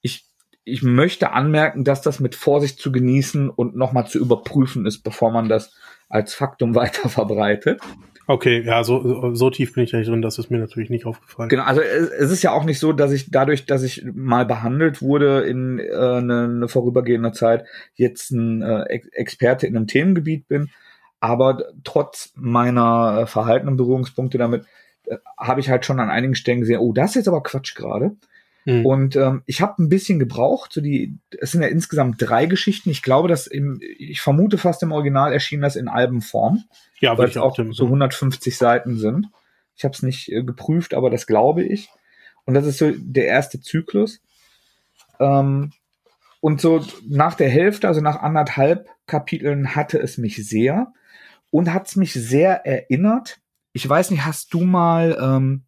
Ich, ich möchte anmerken, dass das mit Vorsicht zu genießen und nochmal zu überprüfen ist, bevor man das als Faktum weiter verbreitet. Okay, ja, so, so tief bin ich nicht drin, das ist mir natürlich nicht aufgefallen. Genau, also es, ist ja auch nicht so, dass ich dadurch, dass ich mal behandelt wurde in äh, eine, eine vorübergehende Zeit, jetzt ein äh, Experte in einem Themengebiet bin. Aber trotz meiner äh, verhaltenen Berührungspunkte damit äh, habe ich halt schon an einigen Stellen gesehen, oh, das ist jetzt aber Quatsch gerade. Mhm. Und ähm, ich habe ein bisschen gebraucht. So die, es sind ja insgesamt drei Geschichten. Ich glaube, dass im, ich vermute fast im Original erschien das in Albenform. Ja, weil es auch so 150 Seiten sind. Ich habe es nicht äh, geprüft, aber das glaube ich. Und das ist so der erste Zyklus. Ähm, und so nach der Hälfte, also nach anderthalb Kapiteln, hatte es mich sehr und hat es mich sehr erinnert. Ich weiß nicht, hast du mal ähm,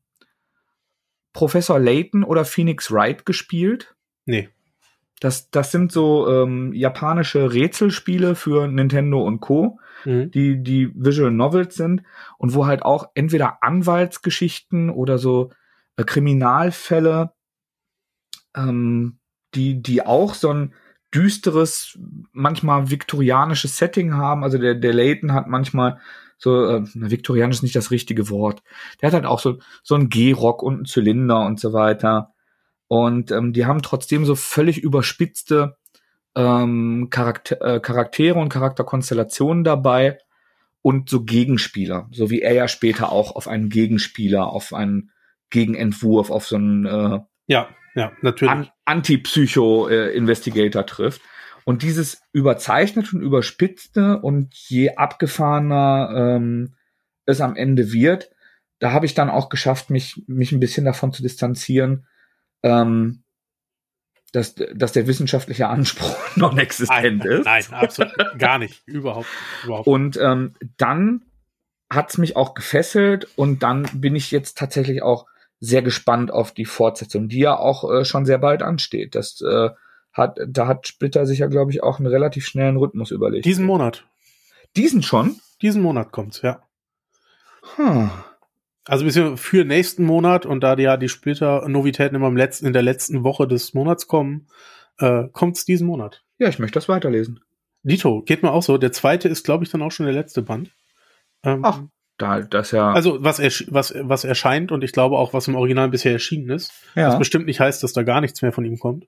Professor Layton oder Phoenix Wright gespielt? Nee. Das, das sind so ähm, japanische Rätselspiele für Nintendo und Co., mhm. die, die Visual Novels sind und wo halt auch entweder Anwaltsgeschichten oder so äh, Kriminalfälle, ähm, die, die auch so ein düsteres, manchmal viktorianisches Setting haben. Also der, der Layton hat manchmal so, äh, viktorianisch ist nicht das richtige Wort. Der hat halt auch so, so einen G-Rock und einen Zylinder und so weiter. Und ähm, die haben trotzdem so völlig überspitzte ähm, Charakter äh, Charaktere und Charakterkonstellationen dabei und so Gegenspieler, so wie er ja später auch auf einen Gegenspieler, auf einen Gegenentwurf, auf so einen äh, ja, ja, natürlich. An Anti-Psycho-Investigator äh, trifft. Und dieses überzeichnete und überspitzte und je abgefahrener ähm, es am Ende wird, da habe ich dann auch geschafft, mich, mich ein bisschen davon zu distanzieren, ähm, dass, dass der wissenschaftliche Anspruch non existent ist. Nein, absolut gar nicht. Überhaupt, überhaupt. Und ähm, dann hat's mich auch gefesselt und dann bin ich jetzt tatsächlich auch sehr gespannt auf die Fortsetzung, die ja auch äh, schon sehr bald ansteht. Das äh, hat, da hat Splitter sich ja, glaube ich, auch einen relativ schnellen Rhythmus überlegt. Diesen Monat. Diesen schon? Diesen Monat kommt's, ja. Hm. Also bisschen für nächsten Monat und da die ja die Splitter-Novitäten immer im letzten, in der letzten Woche des Monats kommen, äh, kommt's diesen Monat. Ja, ich möchte das weiterlesen. Dito, geht mir auch so. Der zweite ist, glaube ich, dann auch schon der letzte Band. Ähm, Ach, da, das ja. Also was, was, was erscheint und ich glaube auch, was im Original bisher erschienen ist. Ja. Was bestimmt nicht heißt, dass da gar nichts mehr von ihm kommt.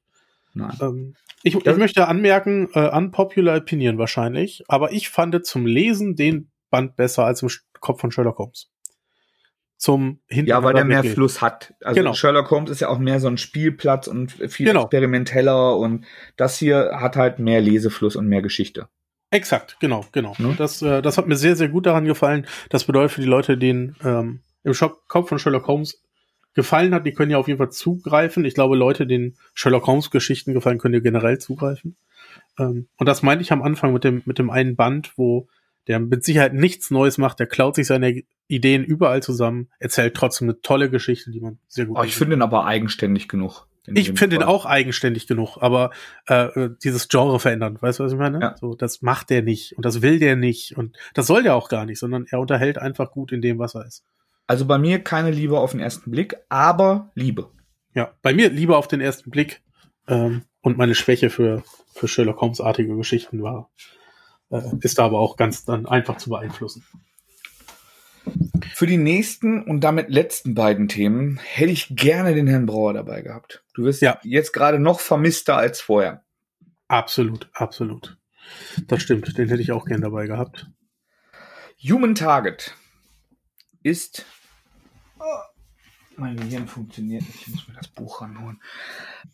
Nein. Ähm, ich, ich möchte anmerken, äh, unpopular opinion wahrscheinlich, aber ich fand zum Lesen den Band besser als im Kopf von Sherlock Holmes. Zum Hinten Ja, weil der mehr Fluss hat. Also genau. Sherlock Holmes ist ja auch mehr so ein Spielplatz und viel genau. experimenteller und das hier hat halt mehr Lesefluss und mehr Geschichte. Exakt, genau, genau. Hm? Das, äh, das hat mir sehr, sehr gut daran gefallen. Das bedeutet für die Leute, denen ähm, im Shop Kopf von Sherlock Holmes gefallen hat, die können ja auf jeden Fall zugreifen. Ich glaube, Leute, denen Sherlock Holmes Geschichten gefallen, können ja generell zugreifen. Ähm, und das meinte ich am Anfang mit dem, mit dem einen Band, wo der mit Sicherheit nichts Neues macht, der klaut sich seine Ideen überall zusammen, erzählt trotzdem eine tolle Geschichte, die man sehr gut. Oh, ich finde ihn aber eigenständig genug. Ich finde ihn auch eigenständig genug, aber äh, dieses Genre verändern, weißt du, was ich meine? Ja. So, das macht der nicht und das will der nicht und das soll der auch gar nicht, sondern er unterhält einfach gut in dem, was er ist. Also bei mir keine Liebe auf den ersten Blick, aber Liebe. Ja, bei mir Liebe auf den ersten Blick ähm, und meine Schwäche für, für Sherlock Holmes-artige Geschichten war, äh, ist da aber auch ganz dann einfach zu beeinflussen. Für die nächsten und damit letzten beiden Themen hätte ich gerne den Herrn Brauer dabei gehabt. Du wirst ja. jetzt gerade noch vermisster als vorher. Absolut, absolut. Das stimmt, den hätte ich auch gern dabei gehabt. Human Target ist. Oh, mein Gehirn funktioniert nicht. Ich muss mir das Buch ranholen.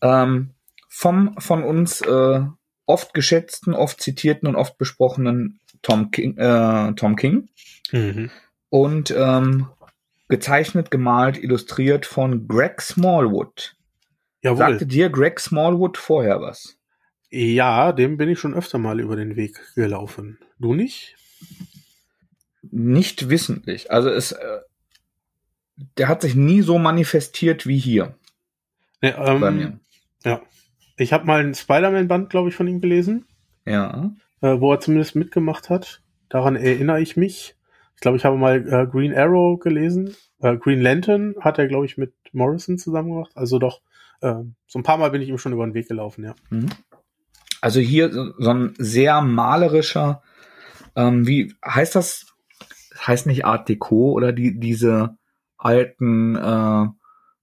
Ähm, vom von uns äh, oft geschätzten, oft zitierten und oft besprochenen Tom King. Äh, Tom King. Mhm. Und ähm, gezeichnet, gemalt, illustriert von Greg Smallwood. Jawohl. Sagte dir Greg Smallwood vorher was? Ja, dem bin ich schon öfter mal über den Weg gelaufen. Du nicht? Nicht wissentlich. Also es, äh, der hat sich nie so manifestiert wie hier. Nee, ähm, bei mir. Ja. Ich habe mal ein Spider-Man-Band, glaube ich, von ihm gelesen, Ja. äh, wo er zumindest mitgemacht hat. Daran erinnere ich mich. Ich glaube, ich habe mal äh, Green Arrow gelesen. Äh, Green Lantern hat er, glaube ich, mit Morrison zusammen gemacht. Also doch, äh, so ein paar Mal bin ich ihm schon über den Weg gelaufen, ja. Mhm. Also hier so so ein sehr malerischer, ähm, wie heißt das? Heißt nicht Art Deco oder die diese alten äh,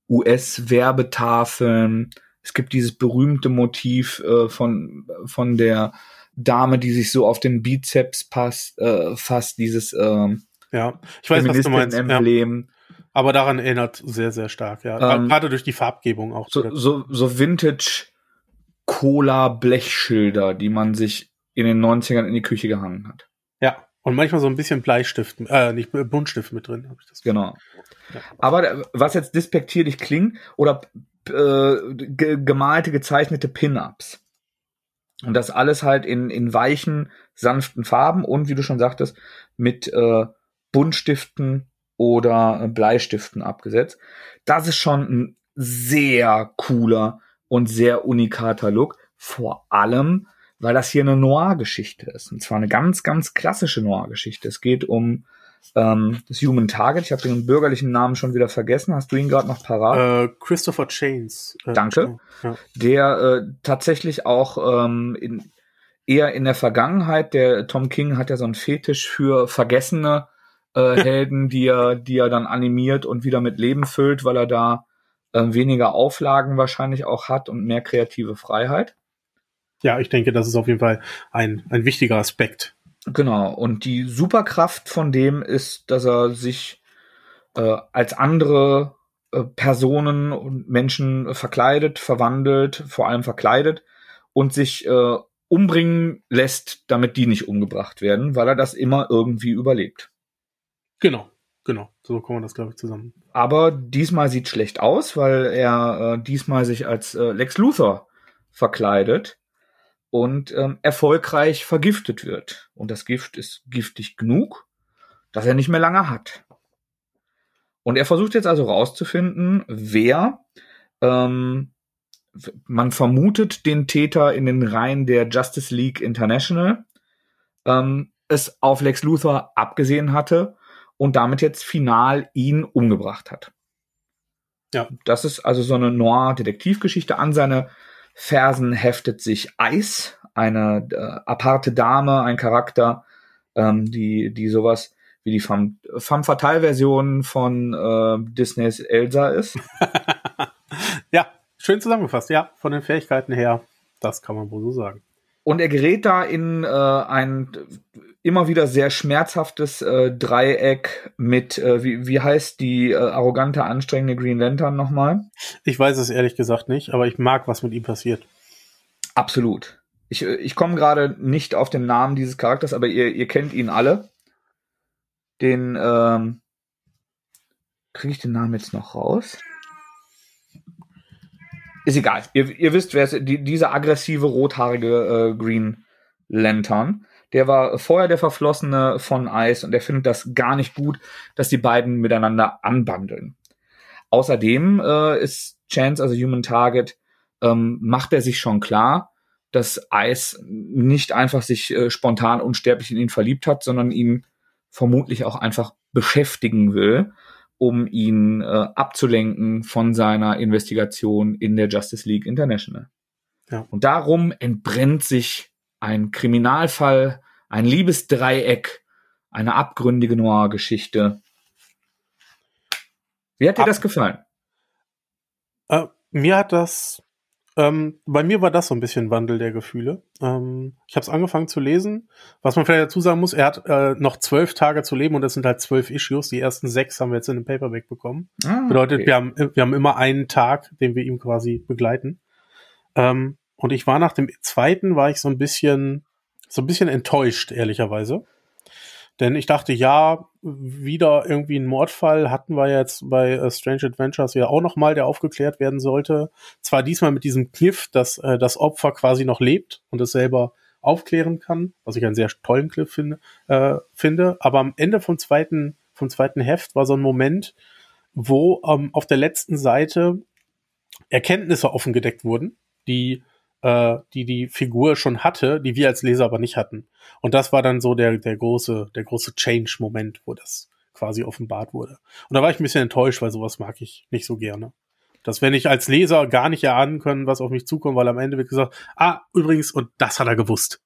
US-Werbetafeln. Es gibt dieses berühmte Motiv äh, von von der Dame, die sich so auf den Bizeps passt, äh, fasst, dieses ähm, Ja, ich weiß, was du meinst. Ja. Emblem. Aber daran erinnert sehr, sehr stark, ja. Ähm, Gerade durch die Farbgebung auch. So, so, so Vintage Cola Blechschilder, die man sich in den 90ern in die Küche gehangen hat. Ja. Und manchmal so ein bisschen Bleistift, äh, nicht Buntstift mit drin, habe ich das. Genau. Ja. Aber äh, was jetzt despektierlich klingt, oder äh, ge gemalte, gezeichnete Pin-Ups. Und das alles halt in, in weichen, sanften Farben und, wie du schon sagtest, mit äh, Buntstiften oder äh, Bleistiften abgesetzt. Das ist schon ein sehr cooler und sehr unikater Look. Vor allem, weil das hier eine Noir-Geschichte ist. Und zwar eine ganz, ganz klassische Noir-Geschichte. Es geht um ähm, das Human Target. Ich habe den bürgerlichen Namen schon wieder vergessen. Hast du ihn gerade noch parat? Äh, Christopher Chains. Äh, Danke. Ja. der äh, tatsächlich auch ähm, in, eher in der Vergangenheit, der Tom King hat ja so einen Fetisch für vergessene äh, Helden, die er, die er dann animiert und wieder mit Leben füllt, weil er da äh, weniger Auflagen wahrscheinlich auch hat und mehr kreative Freiheit. Ja, ich denke, das ist auf jeden Fall ein, ein wichtiger Aspekt. Genau, und die Superkraft von dem ist, dass er sich äh, als andere äh, Personen und Menschen verkleidet, verwandelt, vor allem verkleidet und sich äh, umbringen lässt, damit die nicht umgebracht werden, weil er das immer irgendwie überlebt. Genau, genau. So kann man das, glaube ich, zusammen. Aber diesmal sieht schlecht aus, weil er äh, diesmal sich als äh, Lex Luthor verkleidet und ähm, erfolgreich vergiftet wird. Und das Gift ist giftig genug, dass er nicht mehr lange hat. Und er versucht jetzt also rauszufinden, wer ähm, man vermutet den Täter in den Reihen der Justice League International ähm, es auf Lex Luthor abgesehen hatte und damit jetzt final ihn umgebracht hat. Ja. Das ist also so eine Noir-Detektivgeschichte. An seine Fersen heftet sich Ice, eine äh, aparte Dame, ein Charakter, ähm, die, die sowas wie die Femme, Femme Fatale-Version von äh, Disneys Elsa ist. ja, schön zusammengefasst. Ja, von den Fähigkeiten her, das kann man wohl so sagen. Und er gerät da in äh, ein immer wieder sehr schmerzhaftes äh, Dreieck mit, äh, wie, wie heißt die äh, arrogante, anstrengende Green Lantern nochmal? Ich weiß es ehrlich gesagt nicht, aber ich mag, was mit ihm passiert. Absolut. Ich, äh, ich komme gerade nicht auf den Namen dieses Charakters, aber ihr, ihr kennt ihn alle. Den, ähm, kriege ich den Namen jetzt noch raus? Ist egal. Ihr, ihr wisst, wer es die, dieser aggressive, rothaarige äh, Green Lantern. Der war vorher der Verflossene von Ice und er findet das gar nicht gut, dass die beiden miteinander anbandeln. Außerdem äh, ist Chance, also Human Target, ähm, macht er sich schon klar, dass Ice nicht einfach sich äh, spontan unsterblich in ihn verliebt hat, sondern ihn vermutlich auch einfach beschäftigen will, um ihn äh, abzulenken von seiner Investigation in der Justice League International. Ja. Und darum entbrennt sich ein Kriminalfall, ein Liebesdreieck, eine abgründige Noir-Geschichte. Wie hat dir Ab- das gefallen? Äh, mir hat das, ähm, bei mir war das so ein bisschen Wandel der Gefühle. Ähm, ich habe es angefangen zu lesen. Was man vielleicht dazu sagen muss, er hat äh, noch zwölf Tage zu leben und es sind halt zwölf Issues. Die ersten sechs haben wir jetzt in einem Paperback bekommen. Ah, Bedeutet, okay. wir, haben, wir haben immer einen Tag, den wir ihm quasi begleiten. Ähm, und ich war nach dem zweiten, war ich so ein bisschen, so ein bisschen enttäuscht, ehrlicherweise. Denn ich dachte, ja, wieder irgendwie ein Mordfall hatten wir jetzt bei äh, Strange Adventures ja auch noch mal, der aufgeklärt werden sollte. Zwar diesmal mit diesem Kniff, dass äh, das Opfer quasi noch lebt und es selber aufklären kann, was ich einen sehr tollen Cliff finde, äh, finde. Aber am Ende vom zweiten, vom zweiten Heft war so ein Moment, wo ähm, auf der letzten Seite Erkenntnisse offengedeckt wurden, die äh, die die Figur schon hatte, die wir als Leser aber nicht hatten. Und das war dann so der der große der große Change-Moment, wo das quasi offenbart wurde. Und da war ich ein bisschen enttäuscht, weil sowas mag ich nicht so gerne. Dass wenn ich als Leser gar nicht erahnen können, was auf mich zukommt, weil am Ende wird gesagt, ah, übrigens, und das hat er gewusst.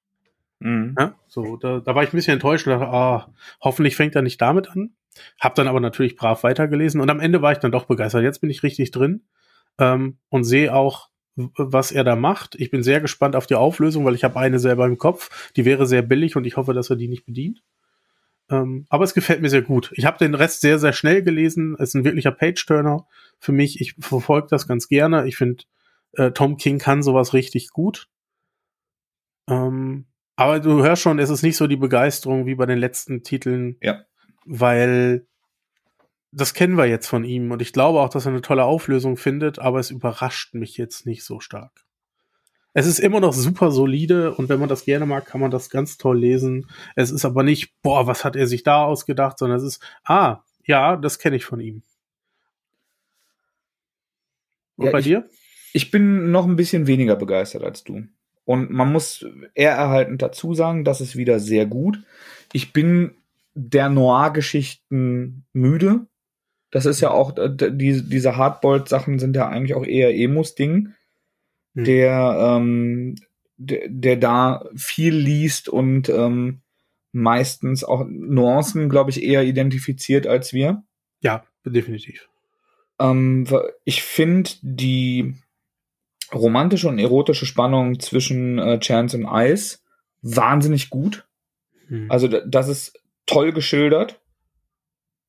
Mhm. Ja, so, da, da war ich ein bisschen enttäuscht und dachte, ah, hoffentlich fängt er nicht damit an. Hab dann aber natürlich brav weitergelesen und am Ende war ich dann doch begeistert. Jetzt bin ich richtig drin ähm, und sehe auch, was er da macht. Ich bin sehr gespannt auf die Auflösung, weil ich habe eine selber im Kopf. Die wäre sehr billig und ich hoffe, dass er die nicht bedient. Ähm, aber es gefällt mir sehr gut. Ich habe den Rest sehr, sehr schnell gelesen. Es ist ein wirklicher Page-Turner für mich. Ich verfolge das ganz gerne. Ich finde, äh, Tom King kann sowas richtig gut. Ähm, aber du hörst schon, es ist nicht so die Begeisterung wie bei den letzten Titeln. Ja. Weil das kennen wir jetzt von ihm und ich glaube auch, dass er eine tolle Auflösung findet, aber es überrascht mich jetzt nicht so stark. Es ist immer noch super solide und wenn man das gerne mag, kann man das ganz toll lesen. Es ist aber nicht, boah, was hat er sich da ausgedacht, sondern es ist, ah, ja, das kenne ich von ihm. Und ja, bei ich, dir? Ich bin noch ein bisschen weniger begeistert als du. Und man muss eher erhaltend dazu sagen, das ist wieder sehr gut. Ich bin der Noir-Geschichten müde. Das ist ja auch, äh, die, diese Hardboiled-Sachen sind ja eigentlich auch eher Emus-Ding, hm. der, ähm, der, der da viel liest und ähm, meistens auch Nuancen, glaube ich, eher identifiziert als wir. Ja, definitiv. Ähm, ich finde die romantische und erotische Spannung zwischen äh, Chance und Ice wahnsinnig gut. Hm. Also das ist toll geschildert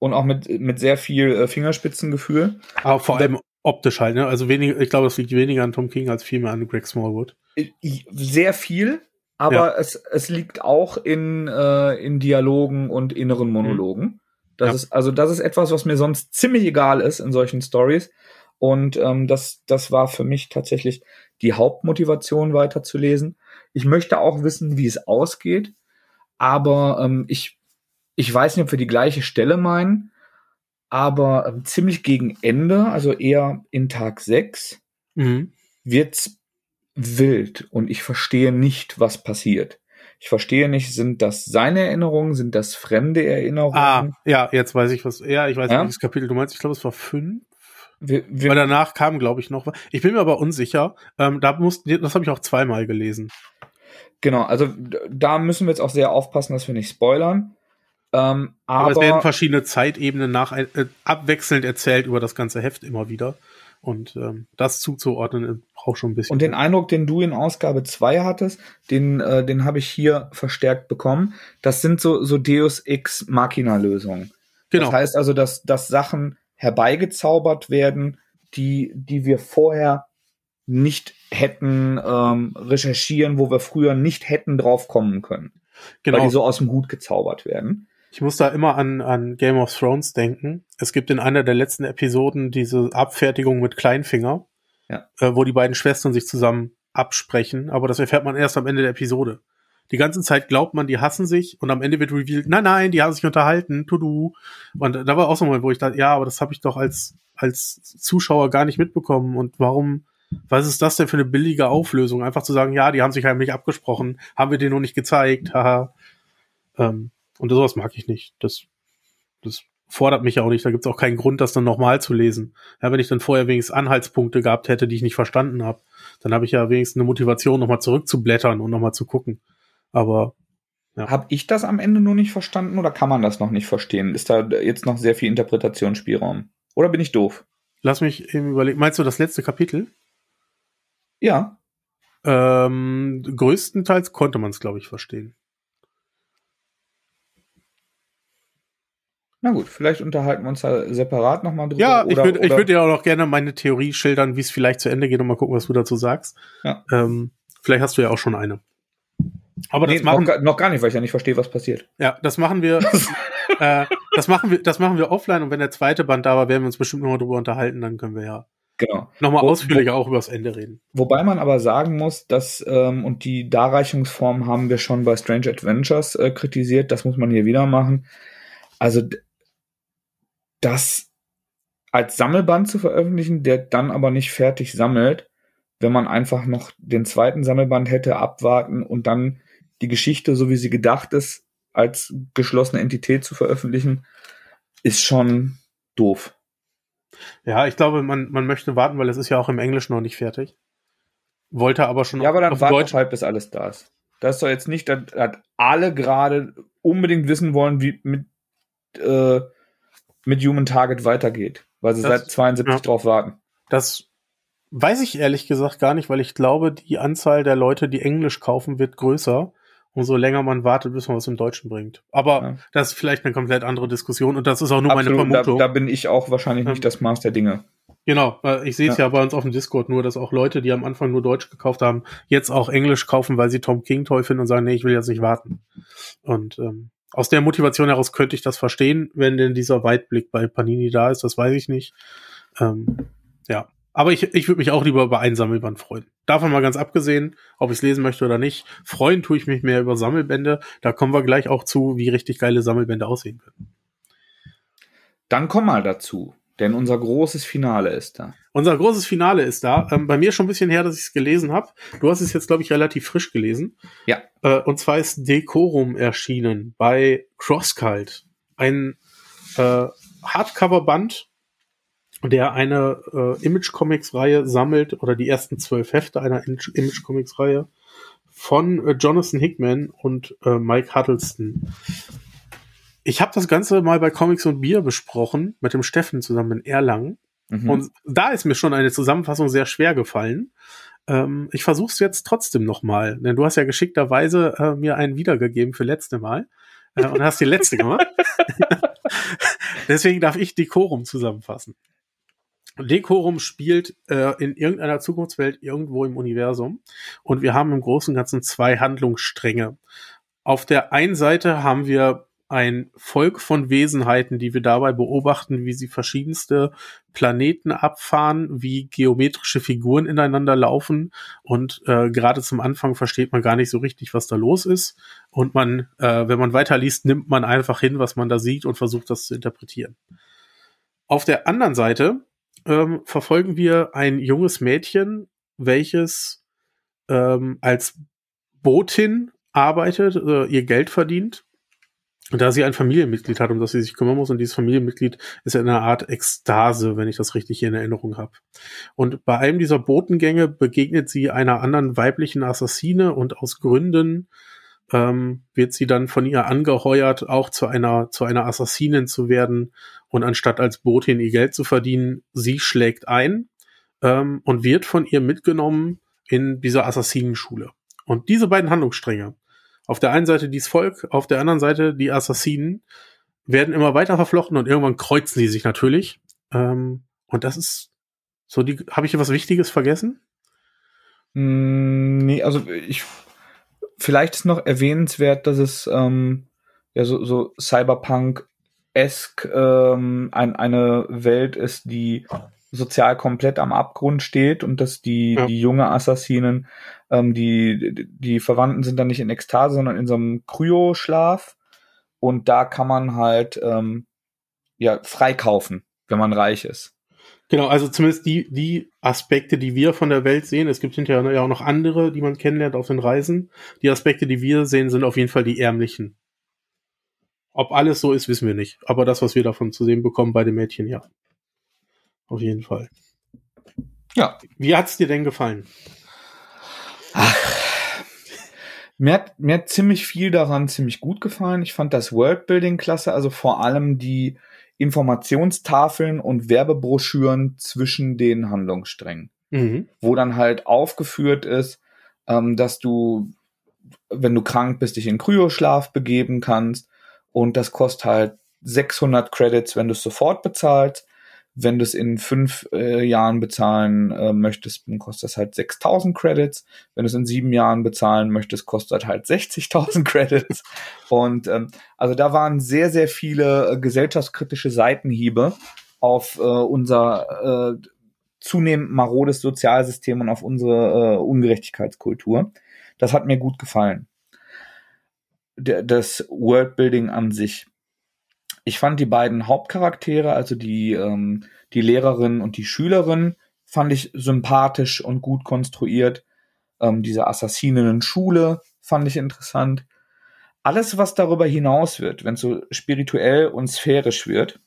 und auch mit, mit sehr viel äh, Fingerspitzengefühl. Aber vor allem optisch halt, ne? Also weniger, ich glaube, es liegt weniger an Tom King als vielmehr an Greg Smallwood. Äh, sehr viel, aber ja. es, es liegt auch in, äh, in Dialogen und inneren mhm. Monologen. Das ja. ist, also das ist etwas, was mir sonst ziemlich egal ist in solchen Stories. Und ähm, das, das war für mich tatsächlich die Hauptmotivation weiterzulesen. Ich möchte auch wissen, wie es ausgeht, aber ähm, ich ich weiß nicht, ob wir die gleiche Stelle meinen, aber äh, ziemlich gegen Ende, also eher in Tag 6, mhm. wird's wild und ich verstehe nicht, was passiert. Ich verstehe nicht, sind das seine Erinnerungen, sind das fremde Erinnerungen? Ah, ja, jetzt weiß ich was. Ja, ich weiß ja? welches Kapitel du meinst. Ich glaube, es war fünf. Wir, wir Weil danach kam, glaube ich, noch was. Ich bin mir aber unsicher. Ähm, da muss, das habe ich auch zweimal gelesen. Genau, also da müssen wir jetzt auch sehr aufpassen, dass wir nicht spoilern. Ähm, aber, aber, es werden verschiedene Zeitebenen nach, äh, abwechselnd erzählt über das ganze Heft immer wieder. Und ähm, das zuzuordnen äh, braucht schon ein bisschen. Und den Eindruck, den du in Ausgabe 2 hattest, den, äh, den habe ich hier verstärkt bekommen. Das sind so, so Deus Ex Machina-Lösungen. Genau. Das heißt also, dass, dass Sachen herbeigezaubert werden, die, die wir vorher nicht hätten ähm, recherchieren, wo wir früher nicht hätten drauf kommen können. Genau. Weil die so aus dem Hut gezaubert werden. Ich muss da immer an, an Game of Thrones denken. Es gibt in einer der letzten Episoden diese Abfertigung mit Kleinfinger, ja. äh, wo die beiden Schwestern sich zusammen absprechen, aber das erfährt man erst am Ende der Episode. Die ganze Zeit glaubt man, die hassen sich und am Ende wird revealed, nein, nein, die haben sich unterhalten, to do. Und da war auch so ein Moment, wo ich dachte, ja, aber das habe ich doch als, als Zuschauer gar nicht mitbekommen. Und warum, was ist das denn für eine billige Auflösung? Einfach zu sagen, ja, die haben sich heimlich abgesprochen, haben wir dir noch nicht gezeigt, haha. Ähm, und sowas mag ich nicht. Das, das fordert mich auch nicht. Da gibt es auch keinen Grund, das dann nochmal zu lesen. Ja, wenn ich dann vorher wenigstens Anhaltspunkte gehabt hätte, die ich nicht verstanden habe, dann habe ich ja wenigstens eine Motivation, nochmal zurückzublättern und nochmal zu gucken. Aber ja. Habe ich das am Ende nur nicht verstanden oder kann man das noch nicht verstehen? Ist da jetzt noch sehr viel Interpretationsspielraum? Oder bin ich doof? Lass mich eben überlegen. Meinst du das letzte Kapitel? Ja. Ähm, größtenteils konnte man es, glaube ich, verstehen. Na gut, vielleicht unterhalten wir uns da separat nochmal drüber. Ja, ich würde würd dir auch noch gerne meine Theorie schildern, wie es vielleicht zu Ende geht und mal gucken, was du dazu sagst. Ja. Ähm, vielleicht hast du ja auch schon eine. Aber nee, das machen, noch, noch, gar nicht, weil ich ja nicht verstehe, was passiert. Ja, das machen wir. äh, das machen wir, das machen wir offline und wenn der zweite Band da war, werden wir uns bestimmt nochmal drüber unterhalten, dann können wir ja genau. nochmal ausführlicher auch über das Ende reden. Wobei man aber sagen muss, dass, ähm, und die Darreichungsform haben wir schon bei Strange Adventures äh, kritisiert, das muss man hier wieder machen. Also das als Sammelband zu veröffentlichen, der dann aber nicht fertig sammelt, wenn man einfach noch den zweiten Sammelband hätte abwarten und dann die Geschichte, so wie sie gedacht ist, als geschlossene Entität zu veröffentlichen, ist schon doof. Ja, ich glaube, man, man möchte warten, weil es ist ja auch im Englischen noch nicht fertig. Wollte aber schon. Ja, aber dann warte Deutsch halt, bis alles da ist. Das ist doch jetzt nicht, dass, dass alle gerade unbedingt wissen wollen, wie mit, äh, mit Human Target weitergeht, weil sie das, seit 72 ja. drauf warten. Das weiß ich ehrlich gesagt gar nicht, weil ich glaube, die Anzahl der Leute, die Englisch kaufen, wird größer umso länger man wartet, bis man was im Deutschen bringt. Aber ja. das ist vielleicht eine komplett andere Diskussion und das ist auch nur Absolut, meine Vermutung. Da, da bin ich auch wahrscheinlich nicht das Maß der Dinge. Genau, ich sehe es ja. ja. bei uns auf dem Discord nur, dass auch Leute, die am Anfang nur Deutsch gekauft haben, jetzt auch Englisch kaufen, weil sie Tom King toll finden und sagen, nee, ich will jetzt nicht warten. Und ähm, aus der Motivation heraus könnte ich das verstehen, wenn denn dieser Weitblick bei Panini da ist, das weiß ich nicht. Ähm, ja, aber ich, ich würde mich auch lieber über ein Sammelband freuen. Davon mal ganz abgesehen, ob ich es lesen möchte oder nicht. Freuen tue ich mich mehr über Sammelbände. Da kommen wir gleich auch zu, wie richtig geile Sammelbände aussehen können. Dann komm mal dazu, denn unser großes Finale ist da. Unser großes Finale ist da. Ähm, bei mir schon ein bisschen her, dass ich es gelesen habe. Du hast es jetzt, glaube ich, relativ frisch gelesen. Ja. Äh, und zwar ist Decorum erschienen bei Crosscult. Ein äh, Hardcover-Band der eine äh, Image Comics Reihe sammelt oder die ersten zwölf Hefte einer Image Comics Reihe von äh, Jonathan Hickman und äh, Mike Huddleston. Ich habe das Ganze mal bei Comics und Bier besprochen mit dem Steffen zusammen in Erlangen. Mhm. Und da ist mir schon eine Zusammenfassung sehr schwer gefallen. Ähm, ich versuche es jetzt trotzdem nochmal, denn du hast ja geschickterweise äh, mir einen wiedergegeben für letzte Mal äh, und hast die letzte gemacht. Deswegen darf ich Decorum zusammenfassen. Decorum spielt äh, in irgendeiner Zukunftswelt irgendwo im Universum und wir haben im Großen und Ganzen zwei Handlungsstränge. Auf der einen Seite haben wir ein Volk von Wesenheiten, die wir dabei beobachten, wie sie verschiedenste Planeten abfahren, wie geometrische Figuren ineinander laufen und äh, gerade zum Anfang versteht man gar nicht so richtig, was da los ist und man, äh, wenn man weiterliest, nimmt man einfach hin, was man da sieht und versucht das zu interpretieren. Auf der anderen Seite ähm, verfolgen wir ein junges Mädchen, welches ähm, als Botin arbeitet, äh, ihr Geld verdient. Da sie ein Familienmitglied hat, um das sie sich kümmern muss, und dieses Familienmitglied ist in einer Art Ekstase, wenn ich das richtig in Erinnerung habe. Und bei einem dieser Botengänge begegnet sie einer anderen weiblichen Assassine und aus Gründen ähm, wird sie dann von ihr angeheuert, auch zu einer, zu einer Assassinin zu werden. Und anstatt als Botin ihr Geld zu verdienen, sie schlägt ein ähm, und wird von ihr mitgenommen in dieser Assassinenschule. Und diese beiden Handlungsstränge, auf der einen Seite dieses Volk, auf der anderen Seite die Assassinen, werden immer weiter verflochten und irgendwann kreuzen sie sich natürlich. Ähm, und das ist so die, habe ich hier was Wichtiges vergessen? Mm, nee, also ich vielleicht ist noch erwähnenswert, dass es ähm, ja so, so Cyberpunk-esk ähm, ein, eine Welt ist, die sozial komplett am Abgrund steht und dass die, ja. die junge Assassinen, ähm, die, die Verwandten sind dann nicht in Ekstase, sondern in so einem Kryoschlaf. Und da kann man halt ähm, ja freikaufen, wenn man reich ist. Genau, also zumindest die, die Aspekte, die wir von der Welt sehen. Es gibt hinterher ja auch noch andere, die man kennenlernt auf den Reisen. Die Aspekte, die wir sehen, sind auf jeden Fall die ärmlichen. Ob alles so ist, wissen wir nicht. Aber das, was wir davon zu sehen bekommen bei den Mädchen, ja. Auf jeden Fall. Ja. Wie hat's dir denn gefallen? Ach, mir hat, mir hat ziemlich viel daran ziemlich gut gefallen. Ich fand das Worldbuilding klasse, also vor allem die, Informationstafeln und Werbebroschüren zwischen den Handlungssträngen, mhm. wo dann halt aufgeführt ist, ähm, dass du, wenn du krank bist, dich in Kryoschlaf begeben kannst und das kostet halt 600 Credits, wenn du es sofort bezahlst. Wenn du es in fünf äh, Jahren bezahlen äh, möchtest, dann kostet das halt 6000 Credits. Wenn du es in sieben Jahren bezahlen möchtest, kostet halt 60.000 Credits. Und ähm, also da waren sehr, sehr viele äh, gesellschaftskritische Seitenhiebe auf äh, unser äh, zunehmend marodes Sozialsystem und auf unsere äh, Ungerechtigkeitskultur. Das hat mir gut gefallen. D das Worldbuilding an sich. Ich fand die beiden Hauptcharaktere, also die, ähm, die Lehrerin und die Schülerin, fand ich sympathisch und gut konstruiert. Ähm, diese Assassininnen-Schule fand ich interessant. Alles, was darüber hinaus wird, wenn es so spirituell und sphärisch wird,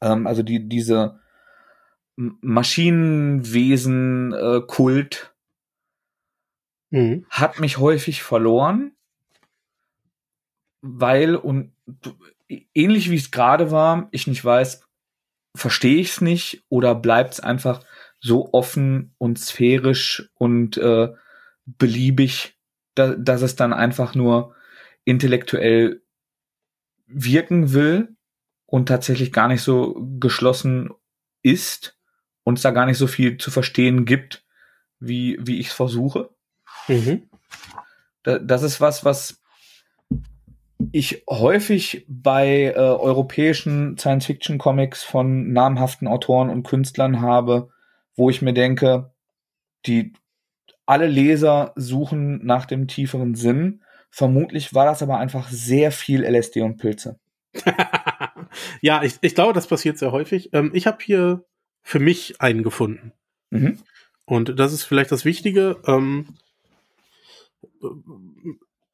ähm, also die, diese Maschinenwesen-Kult äh, mhm. hat mich häufig verloren, weil und ähnlich wie es gerade war, ich nicht weiß, verstehe ich es nicht oder bleibt es einfach so offen und sphärisch und äh, beliebig, da, dass es dann einfach nur intellektuell wirken will und tatsächlich gar nicht so geschlossen ist und es da gar nicht so viel zu verstehen gibt, wie, wie ich es versuche. Mhm. Da, das ist was, was ich häufig bei äh, europäischen Science-Fiction-Comics von namhaften Autoren und Künstlern habe, wo ich mir denke, die alle Leser suchen nach dem tieferen Sinn. Vermutlich war das aber einfach sehr viel LSD und Pilze. ja, ich, ich glaube, das passiert sehr häufig. Ähm, ich habe hier für mich einen gefunden. Mhm. Und das ist vielleicht das Wichtige. Ähm,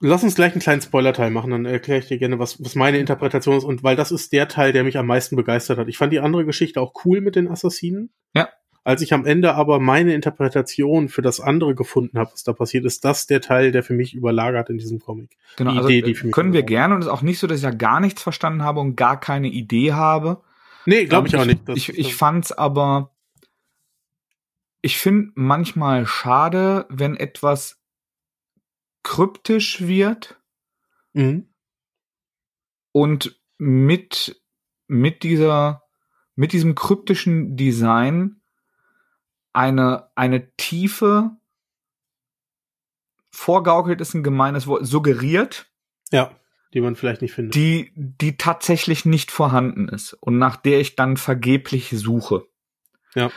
lass uns gleich einen kleinen Spoiler-Teil machen, dann erkläre ich dir gerne, was, was meine Interpretation ist. Und weil das ist der Teil, der mich am meisten begeistert hat. Ich fand die andere Geschichte auch cool mit den Assassinen. Ja. Als ich am Ende aber meine Interpretation für das andere gefunden habe, was da passiert, ist das der Teil, der für mich überlagert in diesem Comic. Genau, die also Idee, die für mich können wir gerne und es ist auch nicht so, dass ich ja gar nichts verstanden habe und gar keine Idee habe. Nee, glaube ich auch nicht. Das, ich, ich fand's aber, ich finde manchmal schade, wenn etwas kryptisch wird mhm. und mit, mit dieser, mit diesem kryptischen Design eine, eine Tiefe vorgaukelt ist ein gemeines Wort, suggeriert. Ja, die man vielleicht nicht findet. Die, die tatsächlich nicht vorhanden ist und nach der ich dann vergeblich suche. Ja.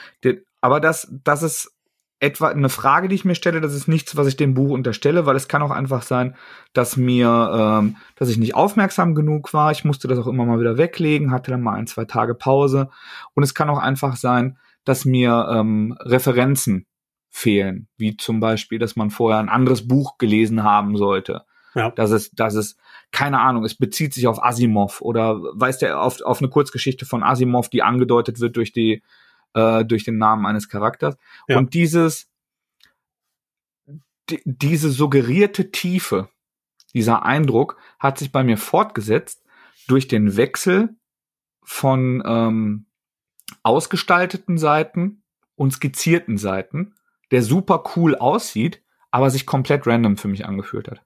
Aber das, das ist etwa eine Frage, die ich mir stelle. Das ist nichts, was ich dem Buch unterstelle, weil es kann auch einfach sein, dass mir, ähm, dass ich nicht aufmerksam genug war. Ich musste das auch immer mal wieder weglegen, hatte dann mal ein, zwei Tage Pause. Und es kann auch einfach sein, dass mir ähm, Referenzen fehlen, wie zum Beispiel, dass man vorher ein anderes Buch gelesen haben sollte. Ja. Dass es, dass es, keine Ahnung, es bezieht sich auf Asimov oder weiß der auf, auf eine Kurzgeschichte von Asimov, die angedeutet wird durch die, äh, durch den Namen eines Charakters. Ja. Und dieses, die, diese suggerierte Tiefe, dieser Eindruck hat sich bei mir fortgesetzt durch den Wechsel von ähm, ausgestalteten Seiten und skizzierten Seiten, der super cool aussieht, aber sich komplett random für mich angefühlt hat.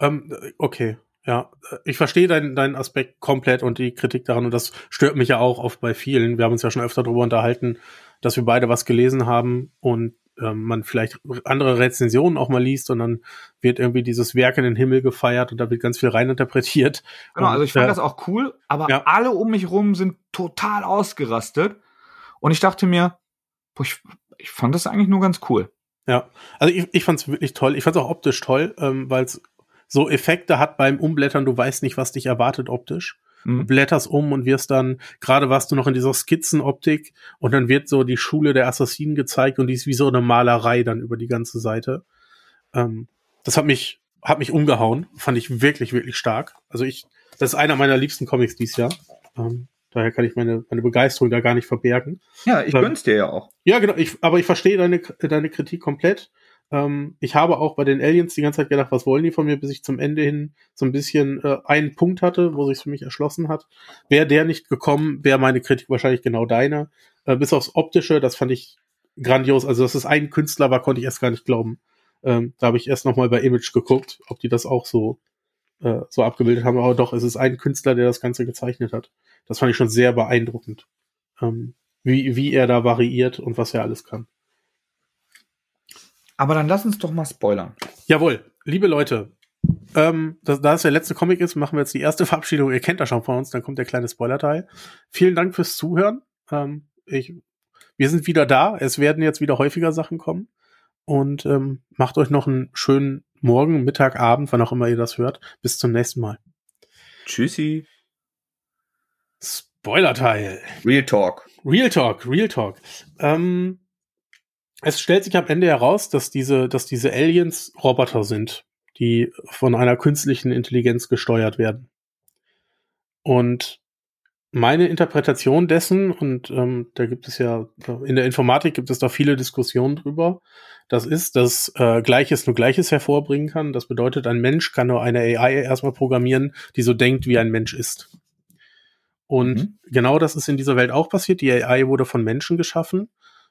Ähm, okay, ja, ich verstehe deinen, deinen Aspekt komplett und die Kritik daran und das stört mich ja auch oft bei vielen. Wir haben uns ja schon öfter darüber unterhalten, dass wir beide was gelesen haben und ähm, man vielleicht andere Rezensionen auch mal liest und dann wird irgendwie dieses Werk in den Himmel gefeiert und da wird ganz viel reininterpretiert. Genau, also ich fand äh, das auch cool, aber ja. alle um mich rum sind total ausgerastet und ich dachte mir, boah, ich, ich fand das eigentlich nur ganz cool. Ja, also ich, ich fand es wirklich toll. Ich fand es auch optisch toll, ähm, weil es so Effekte hat beim Umblättern, du weißt nicht, was dich erwartet optisch. Mhm. blätterst um und wirst dann, gerade warst du noch in dieser Skizzenoptik und dann wird so die Schule der Assassinen gezeigt und die ist wie so eine Malerei dann über die ganze Seite. Ähm, das hat mich, hat mich umgehauen, fand ich wirklich, wirklich stark. Also ich, das ist einer meiner liebsten Comics dieses Jahr. Ähm, daher kann ich meine, meine Begeisterung da gar nicht verbergen. Ja, ich ähm, gönn's dir ja auch. Ja, genau, ich, aber ich verstehe deine, deine Kritik komplett. Ähm, ich habe auch bei den Aliens die ganze Zeit gedacht, was wollen die von mir, bis ich zum Ende hin so ein bisschen äh, einen Punkt hatte, wo sich für mich erschlossen hat. Wäre der nicht gekommen, wäre meine Kritik wahrscheinlich genau deine. Äh, bis aufs Optische, das fand ich grandios. Also, dass es ein Künstler war, konnte ich erst gar nicht glauben. Ähm, da habe ich erst nochmal bei Image geguckt, ob die das auch so, äh, so abgebildet haben. Aber doch, es ist ein Künstler, der das Ganze gezeichnet hat. Das fand ich schon sehr beeindruckend. ähm, wie, wie er da variiert und was er alles kann. Aber dann lass uns doch mal spoilern. Jawohl, liebe Leute, ähm, da, da es der letzte Comic ist, machen wir jetzt die erste Verabschiedung. Ihr kennt das schon von uns, dann kommt der kleine Spoiler-Teil. Vielen Dank fürs Zuhören. Ähm, ich, wir sind wieder da. Es werden jetzt wieder häufiger Sachen kommen. Und ähm, macht euch noch einen schönen Morgen, Mittag, Abend, wann auch immer ihr das hört. Bis zum nächsten Mal. Tschüssi. Spoiler-Teil. Real Talk. Real Talk, Real Talk. Ähm, es stellt sich am Ende heraus, dass diese, dass diese Aliens Roboter sind, die von einer künstlichen Intelligenz gesteuert werden. Und meine Interpretation dessen, und ähm, da gibt es ja, in der Informatik gibt es da viele Diskussionen drüber, das ist, dass äh, Gleiches nur Gleiches hervorbringen kann. Das bedeutet, ein Mensch kann nur eine AI erstmal programmieren, die so denkt, wie ein Mensch ist. Und mhm. genau das ist in dieser Welt auch passiert. Die AI wurde von Menschen geschaffen.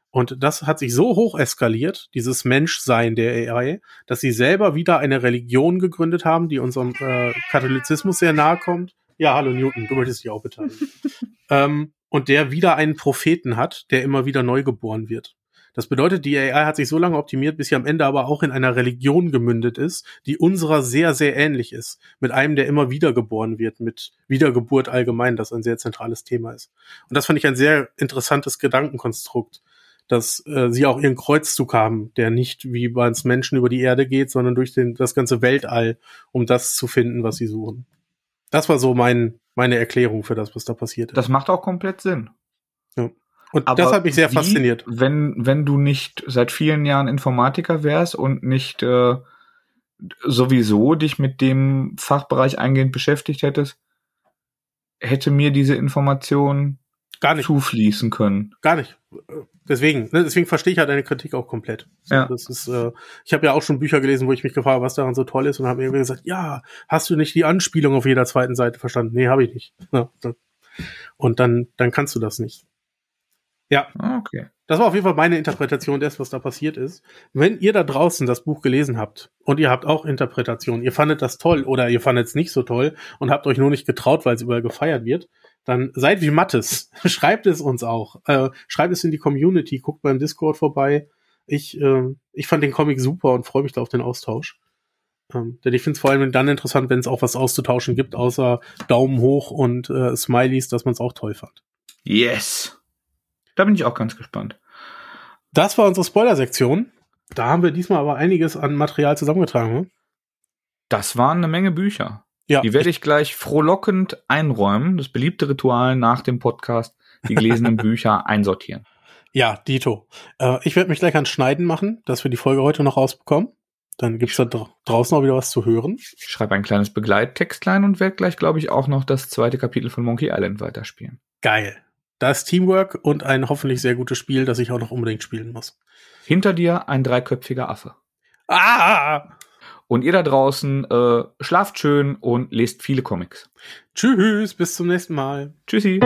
Und das hat sich so hoch eskaliert, dieses Menschsein der AI, dass sie selber wieder eine Religion gegründet haben, die unserem äh, Katholizismus sehr nahe kommt. Ja, hallo Newton, du möchtest dich auch beteiligen. ähm, und der wieder einen Propheten hat, der immer wieder neu geboren wird. Das bedeutet, die AI hat sich so lange optimiert, bis sie am Ende aber auch in einer Religion gemündet ist, die unserer sehr, sehr ähnlich ist. Mit einem, der immer wiedergeboren wird, mit Wiedergeburt allgemein, das ein sehr zentrales Thema ist. Und das fand ich ein sehr interessantes Gedankenkonstrukt, dass äh, sie auch ihren Kreuzzug haben, der nicht wie bei uns Menschen über die Erde geht, sondern durch den, das ganze Weltall, um das zu finden, was sie suchen. Das war so mein, meine Erklärung für das, was da passiert ist. Das macht auch komplett Sinn. Ja. Und Aber das hat mich sehr wie, fasziniert. Wenn, wenn du nicht seit vielen Jahren Informatiker wärst und nicht äh, sowieso dich mit dem Fachbereich eingehend beschäftigt hättest, hätte mir diese Information gar nicht zufließen können. Gar nicht. Deswegen, ne, deswegen verstehe ich halt deine Kritik auch komplett. Ja. Das ist, äh, ich habe ja auch schon Bücher gelesen, wo ich mich gefragt habe, was daran so toll ist, und habe mir gesagt, ja, hast du nicht die Anspielung auf jeder zweiten Seite verstanden? Nee, habe ich nicht. Ja, und dann, dann kannst du das nicht. Ja. Okay. Das war auf jeden Fall meine Interpretation des, was da passiert ist. Wenn ihr da draußen das Buch gelesen habt und ihr habt auch Interpretationen, ihr fandet das toll oder ihr fandet es nicht so toll und habt euch nur nicht getraut, weil es überall gefeiert wird, dann seid wie Mattes. Schreibt es uns auch. Äh, schreibt es in die Community, guckt beim Discord vorbei. Ich, äh, ich fand den Comic super und freue mich da auf den Austausch. Ähm, denn ich finde es vor allem dann interessant, wenn es auch was auszutauschen gibt, außer Daumen hoch und äh, Smileys, dass man es auch toll fand. Yes. Da bin ich auch ganz gespannt. Das war unsere Spoiler-Sektion. Da haben wir diesmal aber einiges an Material zusammengetragen. Ne? Das waren eine Menge Bücher. Ja. Die werde ich gleich frohlockend einräumen. Das beliebte Ritual nach dem Podcast, die gelesenen Bücher einsortieren. Ja, Dito. Äh, ich werde mich gleich ans Schneiden machen, dass wir die Folge heute noch rausbekommen. Dann gibt's da dra draußen auch wieder was zu hören. Ich schreibe ein kleines Begleittextlein und werde gleich, glaube ich, auch noch das zweite Kapitel von Monkey Island weiterspielen. Geil. Das Teamwork und ein hoffentlich sehr gutes Spiel, das ich auch noch unbedingt spielen muss. Hinter dir ein dreiköpfiger Affe. Ah! Und ihr da draußen äh, schlaft schön und lest viele Comics. Tschüss, bis zum nächsten Mal. Tschüssi.